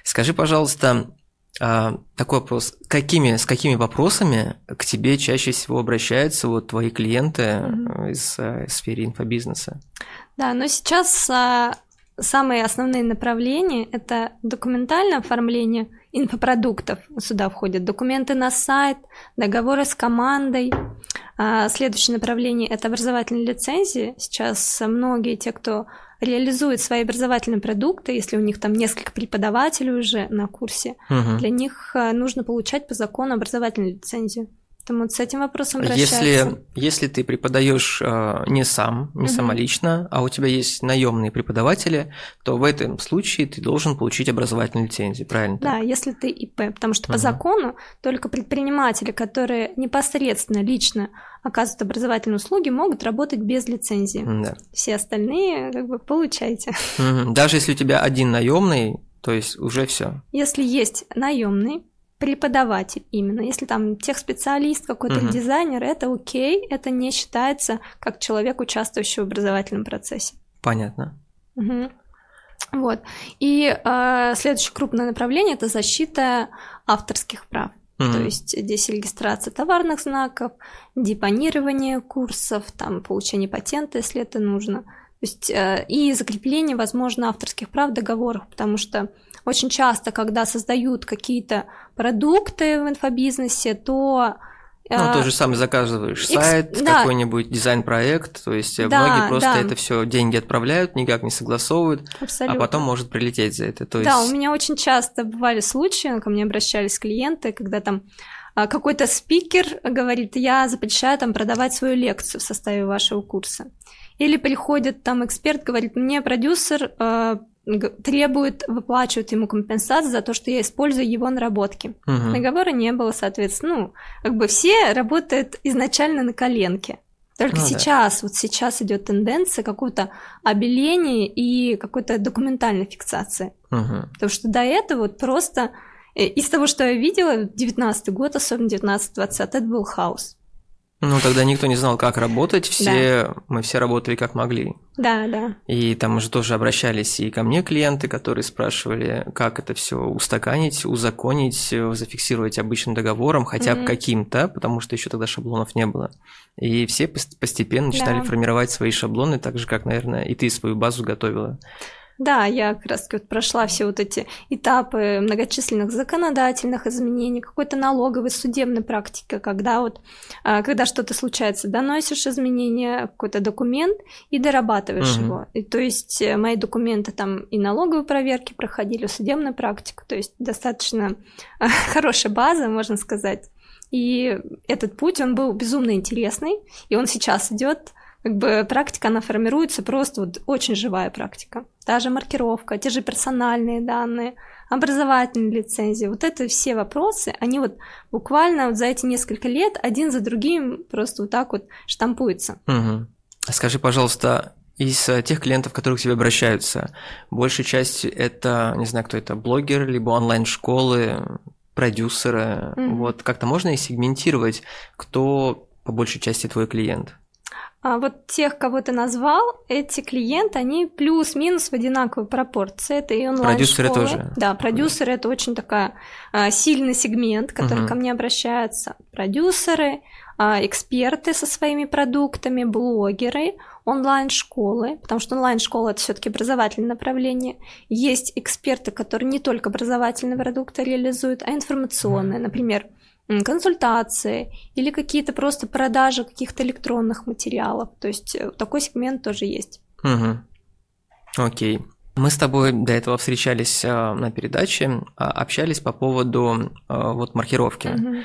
Скажи, пожалуйста, такой вопрос. Какими, с какими вопросами к тебе чаще всего обращаются вот твои клиенты mm-hmm. из, э, из сферы инфобизнеса? Да, но сейчас а, самые основные направления – это документальное оформление инфопродуктов. Сюда входят документы на сайт, договоры с командой. А, следующее направление – это образовательные лицензии. Сейчас многие те, кто реализует свои образовательные продукты, если у них там несколько преподавателей уже на курсе, угу. для них э, нужно получать по закону образовательную лицензию. Поэтому вот с этим вопросом. Если, если ты преподаешь э, не сам, не угу. самолично, а у тебя есть наемные преподаватели, то в этом случае ты должен получить образовательную лицензию, правильно? Да, если ты ИП, потому что угу. по закону только предприниматели, которые непосредственно лично оказывают образовательные услуги, могут работать без лицензии. Да. Все остальные как бы получайте. Угу. Даже если у тебя один наемный, то есть уже все. Если есть наемный, преподаватель именно. Если там техспециалист какой-то угу. дизайнер, это окей, это не считается как человек, участвующий в образовательном процессе. Понятно. Угу. Вот. И э, следующее крупное направление это защита авторских прав. Mm-hmm. То есть здесь регистрация товарных знаков, депонирование курсов, там получение патента, если это нужно. То есть э, и закрепление, возможно, авторских прав в договорах, потому что очень часто, когда создают какие-то продукты в инфобизнесе, то ну, а, то же самое заказываешь сайт, да. какой-нибудь дизайн-проект, то есть да, многие просто да. это все деньги отправляют, никак не согласовывают, а Абсолютно. а потом может прилететь за это. То есть... Да, у меня очень часто бывали случаи, ко мне обращались клиенты, когда там какой-то спикер говорит, я запрещаю там продавать свою лекцию в составе вашего курса. Или приходит там эксперт, говорит, мне продюсер а, требует, выплачивать ему компенсацию за то, что я использую его наработки. Угу. Договора не было, соответственно. Ну, как бы все работают изначально на коленке. Только ну, сейчас, да. вот сейчас идет тенденция какого-то обеления и какой-то документальной фиксации. Угу. Потому что до этого вот просто из того, что я видела, 19 год, особенно 19-20, это был хаос. Ну, тогда никто не знал, как работать, все, да. мы все работали как могли. Да, да. И там уже тоже обращались и ко мне клиенты, которые спрашивали, как это все устаканить, узаконить, зафиксировать обычным договором, хотя бы mm-hmm. каким-то, потому что еще тогда шаблонов не было. И все постепенно начинали да. формировать свои шаблоны, так же, как, наверное, и ты свою базу готовила. Да, я как раз вот прошла все вот эти этапы многочисленных законодательных изменений, какой-то налоговой судебной практики, когда вот, а, когда что-то случается, доносишь изменения, какой-то документ и дорабатываешь угу. его. И, то есть э, мои документы там и налоговые проверки проходили, судебную практику, то есть достаточно хорошая база, можно сказать. И этот путь, он был безумно интересный, и он сейчас идет как бы практика, она формируется просто вот очень живая практика. Та же маркировка, те же персональные данные, образовательные лицензии. Вот это все вопросы, они вот буквально вот за эти несколько лет один за другим просто вот так вот штампуются. Угу. Скажи, пожалуйста, из э, тех клиентов, которые к тебе обращаются, большей частью это, не знаю, кто это, блогер, либо онлайн-школы, продюсеры. mm Вот как-то можно и сегментировать, кто по большей части твой клиент? А вот тех, кого ты назвал, эти клиенты, они плюс-минус в одинаковой пропорции. Это и онлайн Продюсеры тоже. Да, продюсеры это очень такая а, сильный сегмент, который угу. ко мне обращаются. Продюсеры, а, эксперты со своими продуктами, блогеры, онлайн-школы, потому что онлайн-школа это все-таки образовательное направление. Есть эксперты, которые не только образовательные продукты реализуют, а информационные, например, консультации или какие-то просто продажи каких-то электронных материалов. То есть э, такой сегмент тоже есть. Угу. Окей. Мы с тобой до этого встречались э, на передаче, а, общались по поводу э, вот маркировки. Угу.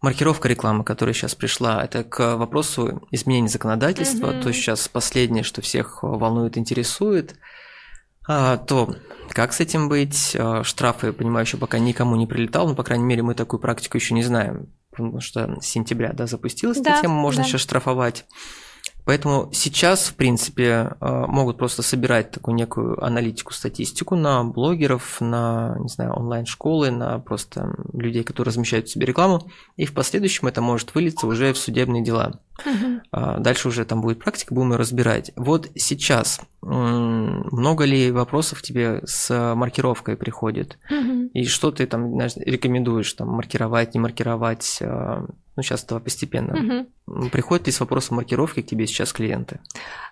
Маркировка рекламы, которая сейчас пришла, это к вопросу изменения законодательства, угу. то сейчас последнее, что всех волнует, интересует, то Как с этим быть? Э, штрафы, понимаю, еще пока никому не прилетал, но, по крайней мере, мы такую практику еще не знаем, потому что с сентября да, запустилась да, эта тема, можно да. еще штрафовать. Поэтому сейчас, в принципе, э, могут просто собирать такую некую аналитику, статистику на блогеров, на, не знаю, онлайн-школы, на просто людей, которые размещают себе рекламу, и в последующем это может вылиться уже в судебные дела. Угу. Дальше уже там будет практика, будем ее разбирать. Вот сейчас много ли вопросов тебе с маркировкой приходит? Угу. И что ты там знаешь, рекомендуешь, там, маркировать, не маркировать? Ну, сейчас это постепенно. Угу. Приходят ли с вопросом маркировки к тебе сейчас клиенты?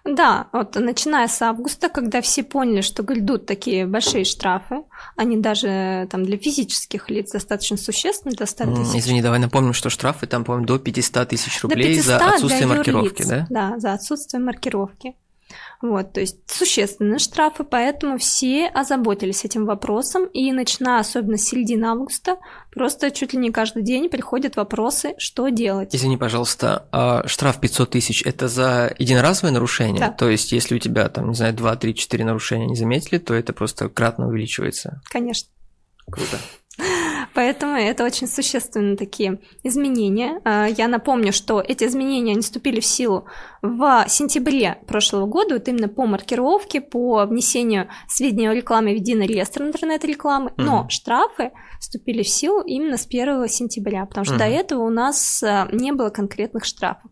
Да, вот начиная с августа, когда все поняли, что грядут такие большие штрафы, они даже там для физических лиц достаточно существенны, до 100 тысяч. Извини, давай напомним, что штрафы там, по-моему, до 500 тысяч рублей за отсутствие маркировки, да? Да, за отсутствие маркировки. Вот, то есть существенные штрафы, поэтому все озаботились этим вопросом, и начиная особенно с середины августа, просто чуть ли не каждый день приходят вопросы, что делать. Извини, пожалуйста, а штраф 500 тысяч – это за единоразовое нарушение? Да. То есть если у тебя, там, не знаю, 2, 3, 4 нарушения не заметили, то это просто кратно увеличивается? Конечно. Круто. Поэтому это очень существенные такие изменения. А, я напомню, что эти изменения они вступили в силу в сентябре прошлого года, вот именно по маркировке, по внесению сведений о рекламе в единый реестр интернет-рекламы, mm-hmm. но штрафы вступили в силу именно с 1 сентября, потому что mm-hmm. до этого у нас а, не было конкретных штрафов.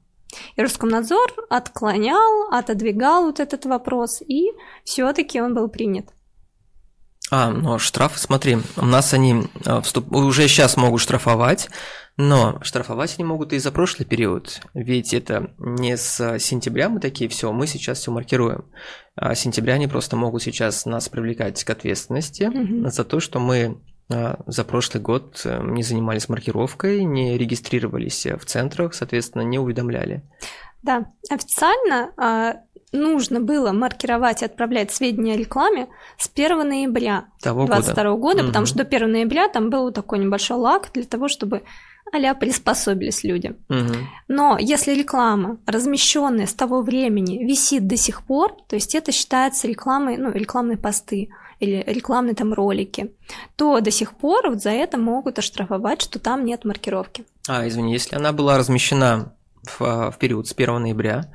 И Роскомнадзор отклонял, отодвигал вот этот вопрос, и все-таки он был принят. А, но штрафы, смотри, у нас они а, вступ... уже сейчас могут штрафовать, но штрафовать они могут и за прошлый период, ведь это не с сентября мы такие, все, мы сейчас все маркируем. А сентября они просто могут сейчас нас привлекать к ответственности mm-hmm. за то, что мы а, за прошлый год э, не занимались маркировкой, не регистрировались в центрах, соответственно, не уведомляли. Да, официально а, нужно было маркировать и отправлять сведения о рекламе с 1 ноября 2022 года, года угу. потому что до 1 ноября там был такой небольшой лак для того, чтобы а приспособились люди. Угу. Но если реклама, размещенная с того времени, висит до сих пор, то есть это считается рекламой, ну, рекламные посты или рекламные там ролики, то до сих пор вот за это могут оштрафовать, что там нет маркировки. А, извини, если она была размещена в, в период с 1 ноября,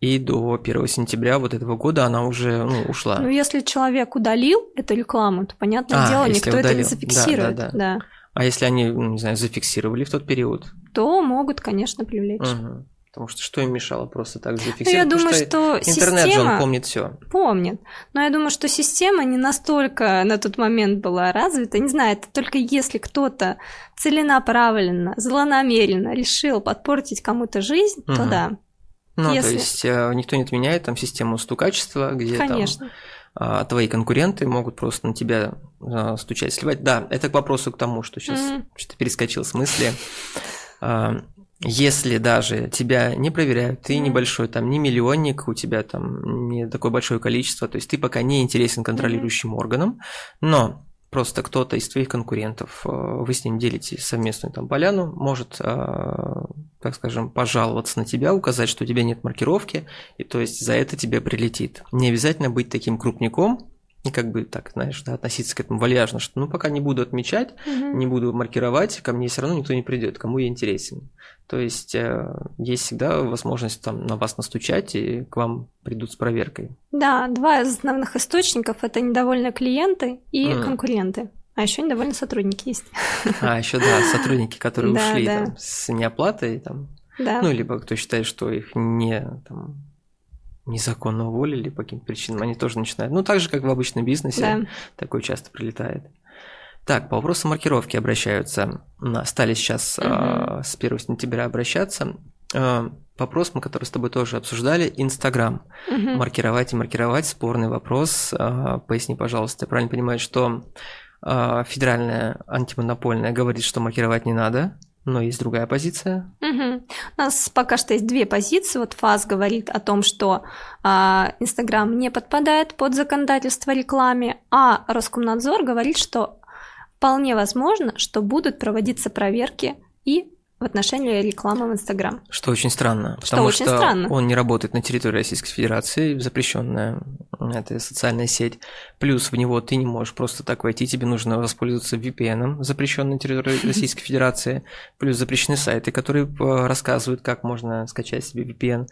и до 1 сентября вот этого года она уже ну, ушла. Ну, если человек удалил эту рекламу, то, понятное а, дело, никто удалил. это не зафиксирует. Да, да, да. да. А если они, ну, не знаю, зафиксировали в тот период? То могут, конечно, привлечь. Угу. Потому что что им мешало просто так зафиксировать? Ну, я думаю, что, что интернет система... же он помнит все. Помнит. Но я думаю, что система не настолько на тот момент была развита. Не знаю, это только если кто-то целенаправленно, злонамеренно решил подпортить кому-то жизнь, угу. то да. Ну, Если... то есть э, никто не отменяет там систему стукачества, где Конечно. там твои конкуренты могут просто на тебя а, стучать, сливать. Да, это к вопросу к тому, что сейчас mm-hmm. что-то перескочил в смысле. А, если даже тебя не проверяют, ты mm-hmm. небольшой, там, не миллионник, у тебя там не такое большое количество, то есть ты пока не интересен контролирующим mm-hmm. органам, но просто кто-то из твоих конкурентов, э, вы с ним делите совместную там поляну, может, э, так скажем, пожаловаться на тебя, указать, что у тебя нет маркировки, и то есть за это тебе прилетит. Не обязательно быть таким крупником, и как бы так, знаешь, да, относиться к этому вальяжно, что ну пока не буду отмечать, угу. не буду маркировать, ко мне все равно никто не придет, кому я интересен. То есть э, есть всегда возможность там на вас настучать и к вам придут с проверкой. Да, два из основных источников это недовольные клиенты и mm. конкуренты. А еще недовольные сотрудники есть. А, еще да, сотрудники, которые ушли там с неоплатой, там, да. ну, либо кто считает, что их не там, незаконно уволили по каким-то причинам, они тоже начинают. Ну, так же, как в обычном бизнесе, да. такое часто прилетает. Так, по вопросу маркировки обращаются. Стали сейчас угу. э, с 1 сентября обращаться. Э, вопрос, мы который с тобой тоже обсуждали, Инстаграм. Угу. Маркировать и маркировать, спорный вопрос. Э, поясни, пожалуйста, я правильно понимаю, что федеральная антимонопольная говорит, что маркировать не надо, но есть другая позиция. Угу. У нас пока что есть две позиции. Вот ФАС говорит о том, что а, Инстаграм не подпадает под законодательство рекламе, а Роскомнадзор говорит, что вполне возможно, что будут проводиться проверки и в отношении рекламы в Инстаграм. Что очень странно. Что потому очень что странно. он не работает на территории Российской Федерации, запрещенная эта социальная сеть. Плюс в него ты не можешь просто так войти, тебе нужно воспользоваться VPN, запрещенной на территории Российской Федерации. Плюс запрещены сайты, которые э, рассказывают, как можно скачать себе VPN.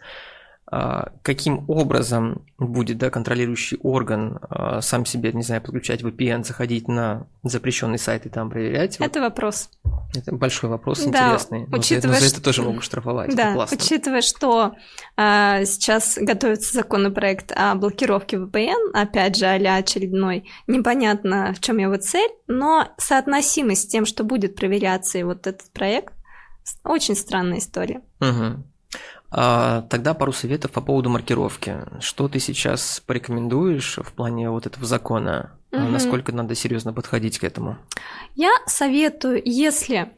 А, каким образом будет да, контролирующий орган а, сам себе, не знаю, подключать VPN, заходить на запрещенный сайт и там проверять. Это вот. вопрос. Это большой вопрос, да, интересный. Но учитывая, за, но за это тоже могут штрафовать. Да, классно. учитывая, что а, сейчас готовится законопроект о блокировке VPN, опять же, а очередной, непонятно, в чем его цель, но соотносимость с тем, что будет проверяться и вот этот проект, очень странная история. Угу. А, тогда пару советов по поводу маркировки. Что ты сейчас порекомендуешь в плане вот этого закона? Угу. Насколько надо серьезно подходить к этому? Я советую, если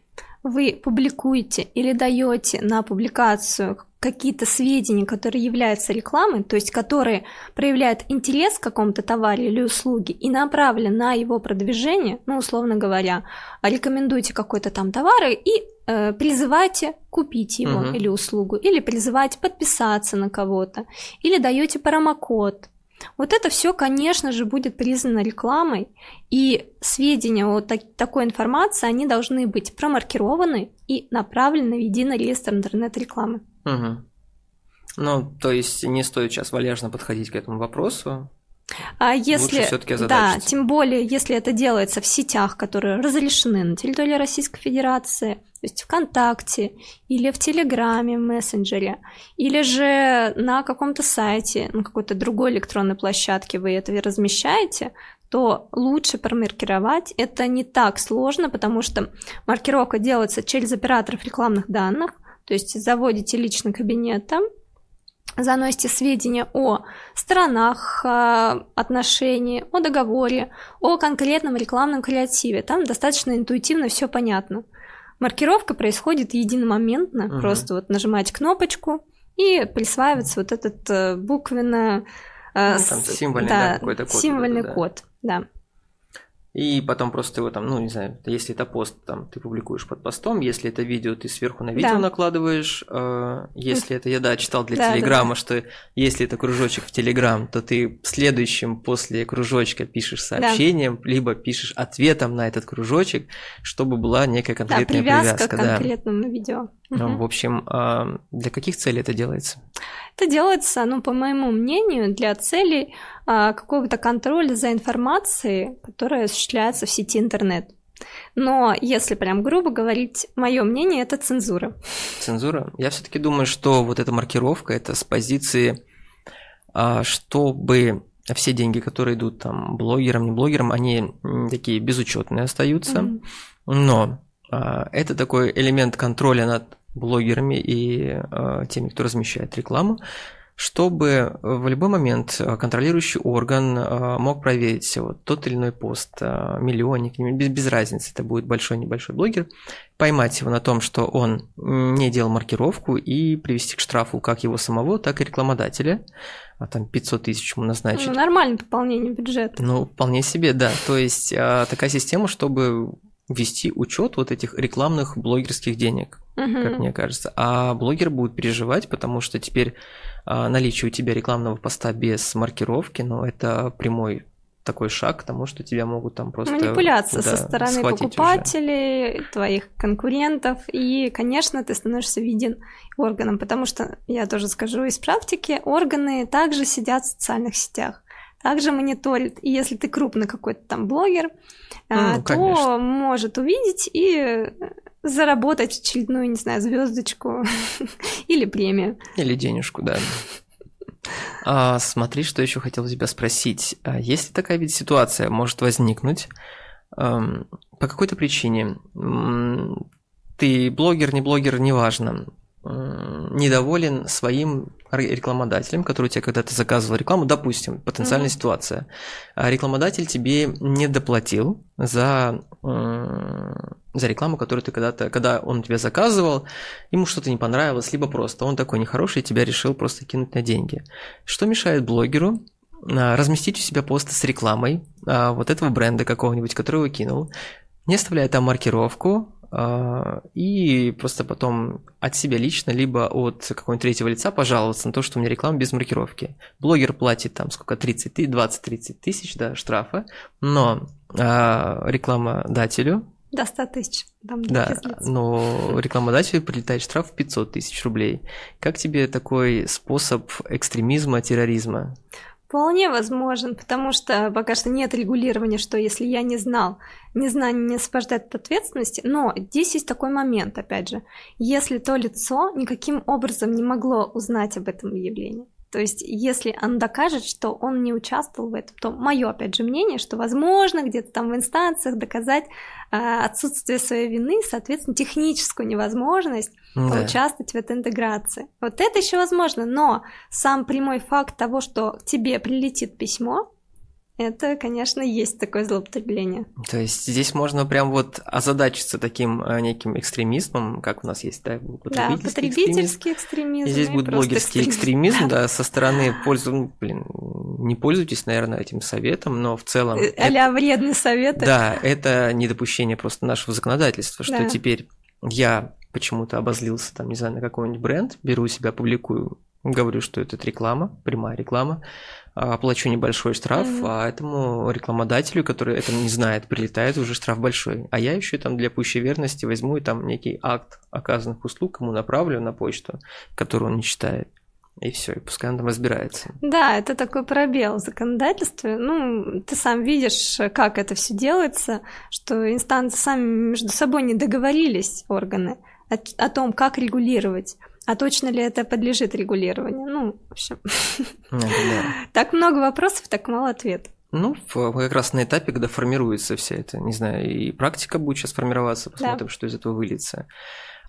вы публикуете или даете на публикацию какие-то сведения, которые являются рекламой, то есть которые проявляют интерес к какому-то товаре или услуге и направлены на его продвижение, ну, условно говоря, рекомендуйте какой-то там товар и э, призывайте купить его uh-huh. или услугу, или призывайте подписаться на кого-то, или даете промокод. Вот это все, конечно же, будет признано рекламой, и сведения о так- такой информации, они должны быть промаркированы и направлены в единый реестр интернет-рекламы. Угу. Ну, то есть не стоит сейчас вальяжно подходить к этому вопросу. А если, все-таки да, тем более, если это делается в сетях, которые разрешены на территории Российской Федерации, то есть ВКонтакте или в Телеграме, в мессенджере, или же на каком-то сайте, на какой-то другой электронной площадке вы это размещаете, то лучше промаркировать. Это не так сложно, потому что маркировка делается через операторов рекламных данных, то есть заводите личный кабинет там, заносите сведения о сторонах а, отношений, о договоре, о конкретном рекламном креативе. Там достаточно интуитивно все понятно. Маркировка происходит единомоментно, угу. просто вот нажимаете кнопочку и присваивается вот этот э, буквенно э, ну, там символьный, да, да, какой-то код. Символьный да. код, да. И потом просто его там, ну, не знаю, если это пост, там, ты публикуешь под постом, если это видео, ты сверху на видео да. накладываешь, э, если это, я, да, читал для да, Телеграма, да, что если это кружочек в Телеграм, то ты следующим после кружочка пишешь сообщением, да. либо пишешь ответом на этот кружочек, чтобы была некая конкретная да, привязка. привязка к конкретному да. видео. Ну, в общем, э, для каких целей это делается? Это делается, ну, по моему мнению, для целей а, какого-то контроля за информацией, которая осуществляется в сети интернет. Но если прям грубо говорить, мое мнение это цензура. Цензура? Я все-таки думаю, что вот эта маркировка это с позиции, а, чтобы все деньги, которые идут там блогерам, не блогерам, они такие безучетные остаются. Mm-hmm. Но а, это такой элемент контроля над блогерами и э, теми, кто размещает рекламу, чтобы в любой момент э, контролирующий орган э, мог проверить вот тот или иной пост, э, миллионник, без, без разницы, это будет большой, небольшой блогер, поймать его на том, что он не делал маркировку и привести к штрафу как его самого, так и рекламодателя, а там 500 тысяч ему назначить. Ну, нормальное пополнение бюджета. Ну, вполне себе, да. То есть такая система, чтобы вести учет вот этих рекламных блогерских денег, uh-huh. как мне кажется. А блогер будет переживать, потому что теперь а, наличие у тебя рекламного поста без маркировки, ну, это прямой такой шаг к тому, что тебя могут там просто... Манипуляция да, со стороны покупателей, уже. твоих конкурентов, и, конечно, ты становишься виден органом, потому что, я тоже скажу из практики, органы также сидят в социальных сетях также мониторит. И если ты крупный какой-то там блогер, а, ну, то конечно. может увидеть и заработать очередную, не знаю, звездочку или премию. Или денежку, да. А, смотри, что еще хотел тебя спросить. А если такая ведь ситуация может возникнуть, по какой-то причине, ты блогер, не блогер, неважно, недоволен своим рекламодателем, который у тебя когда-то заказывал рекламу, допустим, потенциальная mm-hmm. ситуация, а рекламодатель тебе не доплатил за, за рекламу, которую ты когда-то, когда он тебе заказывал, ему что-то не понравилось, либо просто он такой нехороший, тебя решил просто кинуть на деньги. Что мешает блогеру а, разместить у себя пост с рекламой а, вот этого бренда какого-нибудь, который его кинул, не оставляя там маркировку, и просто потом от себя лично, либо от какого-нибудь третьего лица пожаловаться на то, что у меня реклама без маркировки. Блогер платит там сколько, 30, 20-30 тысяч да, штрафа, но а, рекламодателю до 100 тысяч. Там да, но рекламодателю прилетает штраф в 500 тысяч рублей. Как тебе такой способ экстремизма, терроризма? Вполне возможен, потому что пока что нет регулирования, что если я не знал, незнание не освобождает от ответственности, но здесь есть такой момент, опять же, если то лицо никаким образом не могло узнать об этом явлении, то есть, если он докажет, что он не участвовал в этом, то мое, опять же, мнение, что возможно где-то там в инстанциях доказать э, отсутствие своей вины, соответственно, техническую невозможность да. участвовать в этой интеграции. Вот это еще возможно, но сам прямой факт того, что тебе прилетит письмо, это, конечно, есть такое злоупотребление. То есть здесь можно прям вот озадачиться таким э, неким экстремизмом, как у нас есть, да, потребительский, да, потребительский экстремизм. И здесь будет блогерский экстремизм, да, со стороны пользу, ну, блин, не пользуйтесь, наверное, этим советом, но в целом... Э, а-ля вредный совет. Да, это недопущение просто нашего законодательства, что да. теперь я почему-то обозлился, там, не знаю, на какой-нибудь бренд, беру себя, публикую, говорю, что это реклама, прямая реклама, оплачу небольшой штраф, mm-hmm. а этому рекламодателю, который это не знает, прилетает уже штраф большой. А я еще там для пущей верности возьму и там некий акт оказанных услуг ему направлю на почту, которую он не читает. И все, и пускай он там разбирается. Да, это такой пробел в законодательстве. Ну, ты сам видишь, как это все делается, что инстанции сами между собой не договорились, органы, о, о том, как регулировать. А точно ли это подлежит регулированию? Ну, в общем, так много вопросов, так мало ответов. Ну, как раз на этапе, когда формируется вся эта, не знаю, и практика будет сейчас формироваться, посмотрим, да. что из этого выльется.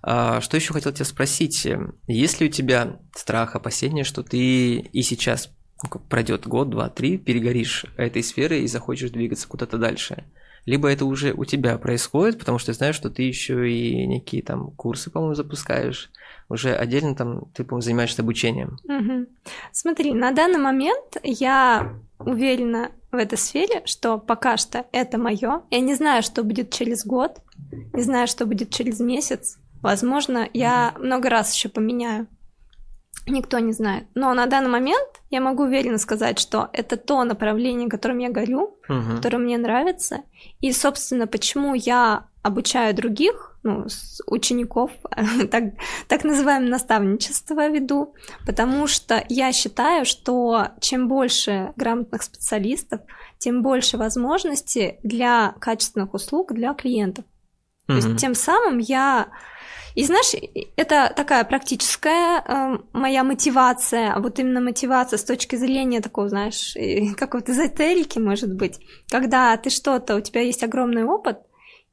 А, что еще хотел тебя спросить? Есть ли у тебя страх, опасение, что ты и сейчас ну, пройдет год, два, три, перегоришь этой сферы и захочешь двигаться куда-то дальше? Либо это уже у тебя происходит, потому что я знаю, что ты еще и некие там курсы, по-моему, запускаешь, уже отдельно там ты, по-моему, занимаешься обучением. Угу. Смотри, на данный момент я уверена в этой сфере, что пока что это мое. Я не знаю, что будет через год, не знаю, что будет через месяц. Возможно, я много раз еще поменяю. Никто не знает. Но на данный момент я могу уверенно сказать, что это то направление, которым я горю, угу. которое мне нравится. И, собственно, почему я обучаю других, ну, учеников, так, так называемое наставничество веду, потому что я считаю, что чем больше грамотных специалистов, тем больше возможностей для качественных услуг для клиентов. То есть тем самым я и знаешь, это такая практическая э, моя мотивация, вот именно мотивация с точки зрения такого, знаешь, какой-то эзотерики, может быть, когда ты что-то, у тебя есть огромный опыт,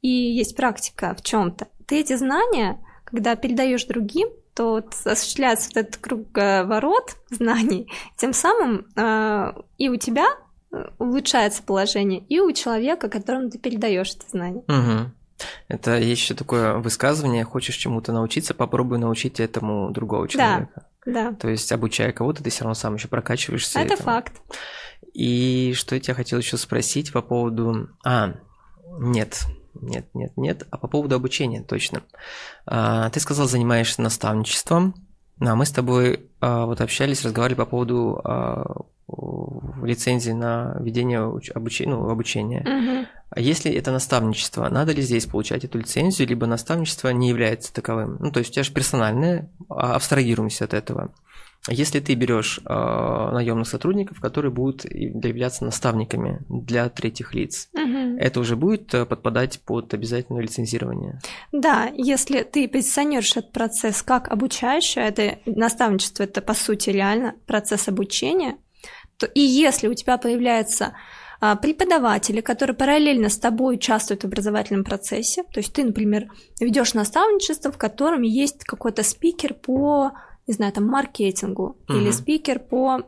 и есть практика в чем-то. Ты эти знания, когда передаешь другим, то вот осуществляется вот этот круговорот знаний, тем самым э, и у тебя э, улучшается положение, и у человека, которому ты передаешь это знание. Угу. Это есть еще такое высказывание: хочешь чему-то научиться, попробуй научить этому другого человека. Да. да. То есть, обучая кого-то, ты все равно сам еще прокачиваешься. Это этому. факт. И что я тебя хотел еще спросить по поводу. А, нет, нет, нет, нет. А по поводу обучения, точно. А, ты сказал, занимаешься наставничеством. А мы с тобой а, вот общались, разговаривали по поводу а, лицензии на ведение обучения, ну, обучения. Угу. А если это наставничество, надо ли здесь получать эту лицензию, либо наставничество не является таковым? Ну, то есть у тебя же персональное, а, абстрагируемся от этого. Если ты берешь э, наемных сотрудников, которые будут являться наставниками для третьих лиц, угу. это уже будет э, подпадать под обязательное лицензирование. Да, если ты позиционируешь этот процесс как обучающий, это наставничество, это по сути реально процесс обучения, то и если у тебя появляются а, преподаватели, которые параллельно с тобой участвуют в образовательном процессе. То есть ты, например, ведешь наставничество, в котором есть какой-то спикер по не знаю, там, маркетингу uh-huh. или спикер по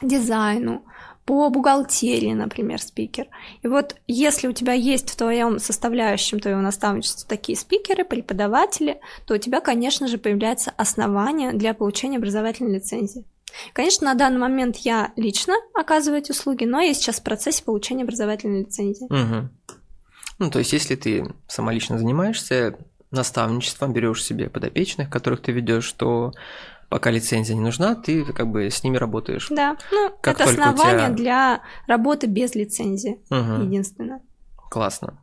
дизайну, по бухгалтерии, например, спикер. И вот если у тебя есть в твоем составляющем твоего наставничества такие спикеры, преподаватели, то у тебя, конечно же, появляется основание для получения образовательной лицензии. Конечно, на данный момент я лично оказываю эти услуги, но я сейчас в процессе получения образовательной лицензии. Угу. Ну, то есть, если ты самолично занимаешься наставничеством, берешь себе подопечных, которых ты ведешь, то пока лицензия не нужна, ты как бы с ними работаешь. Да, ну, как это основание тебя... для работы без лицензии, угу. единственное. Классно.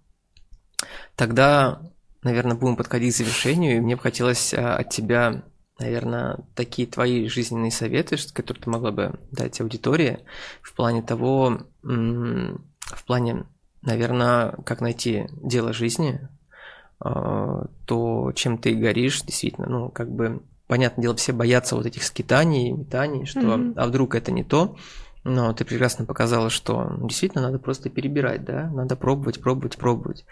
Тогда, наверное, будем подходить к завершению, и мне бы хотелось а, от тебя, наверное, такие твои жизненные советы, которые ты могла бы дать аудитории в плане того, в плане, наверное, как найти дело жизни, а, то, чем ты горишь, действительно, ну, как бы, понятное дело, все боятся вот этих скитаний, метаний, что, mm-hmm. а вдруг это не то, но ты прекрасно показала, что действительно надо просто перебирать, да, надо пробовать, пробовать, пробовать.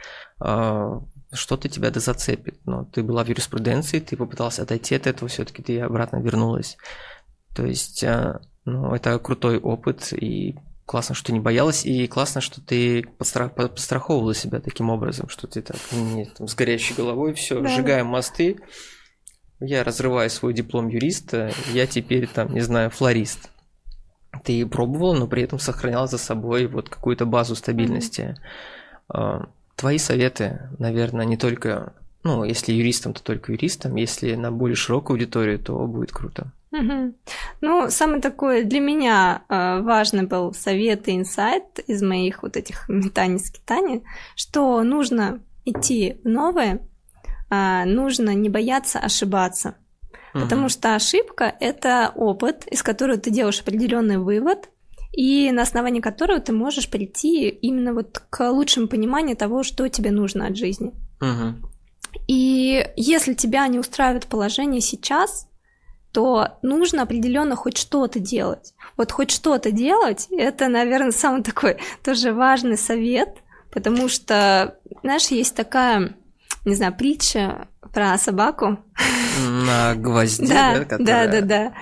Что-то тебя да зацепит. Но ты была в юриспруденции, ты попытался отойти от этого, все-таки ты обратно вернулась. То есть, а, ну, это крутой опыт, и классно, что ты не боялась, и классно, что ты подстрах... подстраховывала себя таким образом, что ты так не, там, с горящей головой, все, да. сжигаем мосты, я разрываю свой диплом юриста, я теперь там, не знаю, флорист ты пробовал, но при этом сохранял за собой вот какую-то базу стабильности. Mm-hmm. Твои советы, наверное, не только, ну, если юристам, то только юристам, если на более широкую аудиторию, то будет круто. Угу. Ну, самый такой для меня э, важный был совет и инсайт из моих вот этих метаний, скитаний, что нужно идти в новое, э, нужно не бояться ошибаться. Потому что ошибка – это опыт, из которого ты делаешь определенный вывод, и на основании которого ты можешь прийти именно вот к лучшему пониманию того, что тебе нужно от жизни. Угу. И если тебя не устраивает положение сейчас, то нужно определенно хоть что-то делать. Вот хоть что-то делать, это, наверное, самый такой тоже важный совет, потому что, знаешь, есть такая, не знаю, притча про собаку. На гвозде, да? Да, да, да.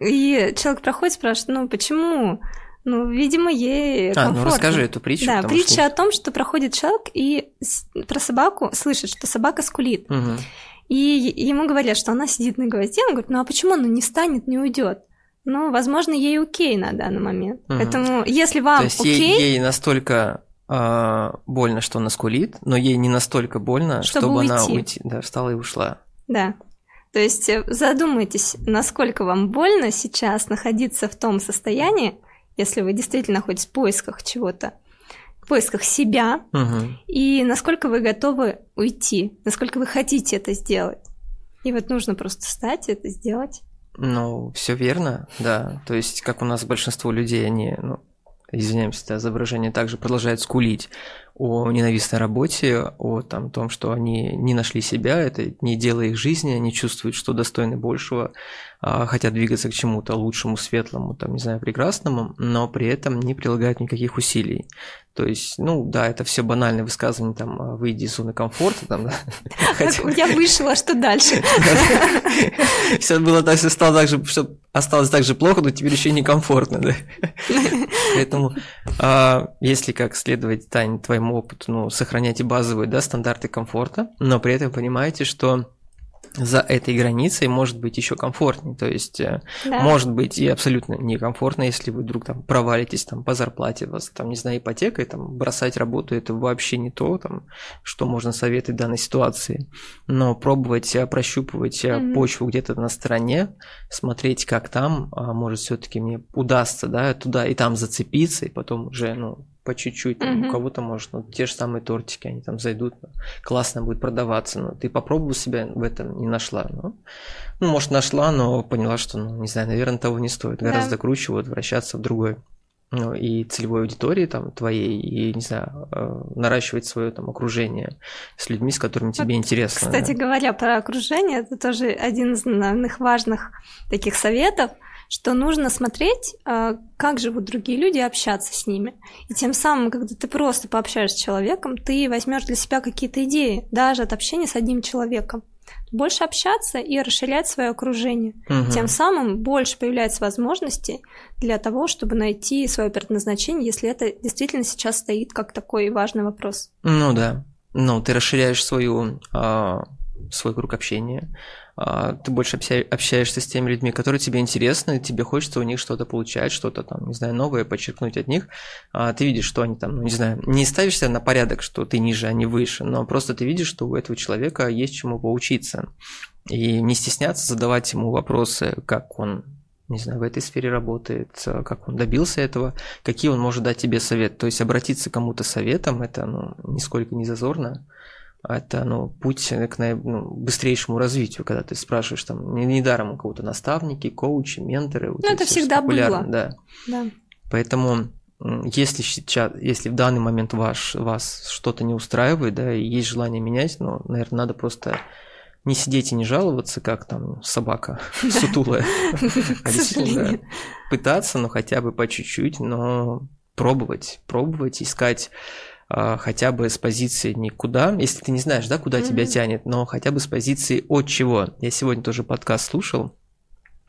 И человек проходит, спрашивает, ну почему? Ну, видимо, ей комфортно. А, ну расскажи эту притчу. Да, притча что... о том, что проходит человек и про собаку слышит, что собака скулит. Угу. И ему говорят, что она сидит на гвозде. Он говорит, ну а почему она не встанет, не уйдет? Ну, возможно, ей окей на данный момент. Угу. Поэтому, если вам То есть окей... Ей, ей настолько э, больно, что она скулит, но ей не настолько больно, чтобы, чтобы уйти. она уйти, да, встала и ушла. Да. То есть э, задумайтесь, насколько вам больно сейчас находиться в том состоянии, если вы действительно находитесь в поисках чего-то, в поисках себя, угу. и насколько вы готовы уйти, насколько вы хотите это сделать. И вот нужно просто встать и это сделать. Ну, все верно, да. То есть, как у нас большинство людей, они, ну, извиняемся за изображение, также продолжают скулить о ненавистной работе, о там, том, что они не нашли себя, это не дело их жизни, они чувствуют, что достойны большего, а, хотят двигаться к чему-то лучшему, светлому, там, не знаю, прекрасному, но при этом не прилагают никаких усилий. То есть, ну да, это все банальные высказывания, там, а, выйди из зоны комфорта, там, да. Я вышла, а что дальше? Все было так, все стало так же, что осталось так же плохо, но теперь еще некомфортно, да. Поэтому, если как следовать, Тань, твоему опыту, ну, сохраняйте базовые, да, стандарты комфорта, но при этом понимаете, что за этой границей может быть еще комфортнее. То есть э, да. может быть и абсолютно некомфортно, если вы вдруг там провалитесь там по зарплате, вас там, не знаю, ипотека, и там бросать работу это вообще не то, там, что можно советовать в данной ситуации. Но пробовать э, прощупывать mm-hmm. почву где-то на стороне, смотреть, как там, а может все-таки мне удастся, да, туда и там зацепиться, и потом уже, ну, по чуть-чуть. Mm-hmm. У кого-то, может, ну, те же самые тортики, они там зайдут, ну, классно будет продаваться. Но ты попробовал себя в этом, не нашла. Ну, ну, может, нашла, но поняла, что, ну, не знаю, наверное, того не стоит. Гораздо yeah. круче вот вращаться в другой ну, и целевой аудитории там твоей, и, не знаю, э, наращивать свое там окружение с людьми, с которыми тебе вот, интересно. Кстати да. говоря, про окружение, это тоже один из основных важных таких советов – что нужно смотреть, а, как живут другие люди, и общаться с ними. И тем самым, когда ты просто пообщаешься с человеком, ты возьмешь для себя какие-то идеи, даже от общения с одним человеком. Больше общаться и расширять свое окружение. Угу. Тем самым больше появляется возможностей для того, чтобы найти свое предназначение, если это действительно сейчас стоит как такой важный вопрос. Ну да. Ну, ты расширяешь свою а, свой круг общения, ты больше общаешься с теми людьми, которые тебе интересны, тебе хочется у них что-то получать, что-то там, не знаю, новое подчеркнуть от них. А, ты видишь, что они там, ну, не знаю, не ставишься на порядок, что ты ниже, а не выше, но просто ты видишь, что у этого человека есть чему поучиться. И не стесняться задавать ему вопросы, как он не знаю, в этой сфере работает, как он добился этого, какие он может дать тебе совет. То есть обратиться к кому-то советом, это ну, нисколько не зазорно. Это ну, путь к ну, быстрейшему развитию, когда ты спрашиваешь, там, недаром у кого-то наставники, коучи, менторы. Вот ну, это всегда было. Да. да. Поэтому если сейчас, если в данный момент ваш, вас что-то не устраивает, да, и есть желание менять, ну, наверное, надо просто не сидеть и не жаловаться, как там собака сутулая, а пытаться, но хотя бы по чуть-чуть, но пробовать, пробовать, искать а, хотя бы с позиции никуда, если ты не знаешь, да, куда mm-hmm. тебя тянет, но хотя бы с позиции от чего. Я сегодня тоже подкаст слушал,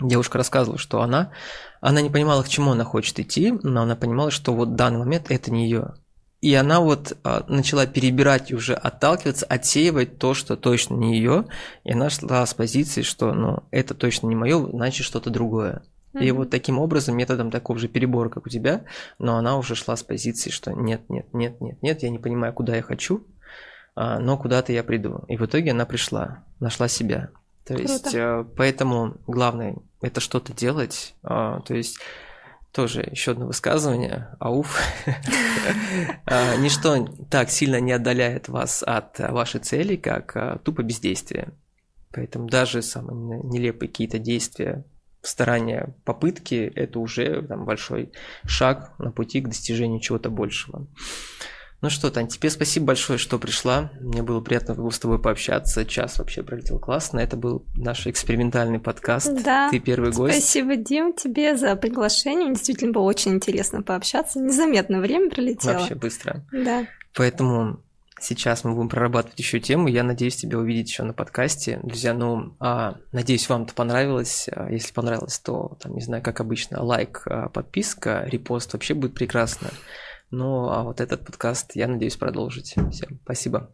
девушка рассказывала, что она, она не понимала, к чему она хочет идти, но она понимала, что вот в данный момент это не ее. И она вот а, начала перебирать и уже отталкиваться, отсеивать то, что точно не ее. И она шла с позиции, что ну, это точно не мое, значит что-то другое. Mm-hmm. И вот таким образом, методом такого же перебора, как у тебя, но она уже шла с позиции, что нет, нет, нет, нет, нет, я не понимаю, куда я хочу, а, но куда-то я приду. И в итоге она пришла, нашла себя. То Круто. есть, а, поэтому главное это что-то делать. А, то есть тоже еще одно высказывание, ауф. Ничто так сильно не отдаляет вас от вашей цели, как тупо бездействие. Поэтому даже самые нелепые какие-то действия старания, попытки – это уже там, большой шаг на пути к достижению чего-то большего. Ну что, Тань, тебе спасибо большое, что пришла. Мне было приятно с тобой пообщаться. Час вообще пролетел классно. Это был наш экспериментальный подкаст. Да. Ты первый гость. Спасибо, Дим, тебе за приглашение. Действительно было очень интересно пообщаться. Незаметно время пролетело. Вообще быстро. Да. Поэтому Сейчас мы будем прорабатывать еще тему. Я надеюсь тебя увидеть еще на подкасте. Друзья, ну, а, надеюсь, вам это понравилось. А, если понравилось, то, там, не знаю, как обычно, лайк, а, подписка, репост вообще будет прекрасно. Ну, а вот этот подкаст, я надеюсь, продолжить. Всем спасибо.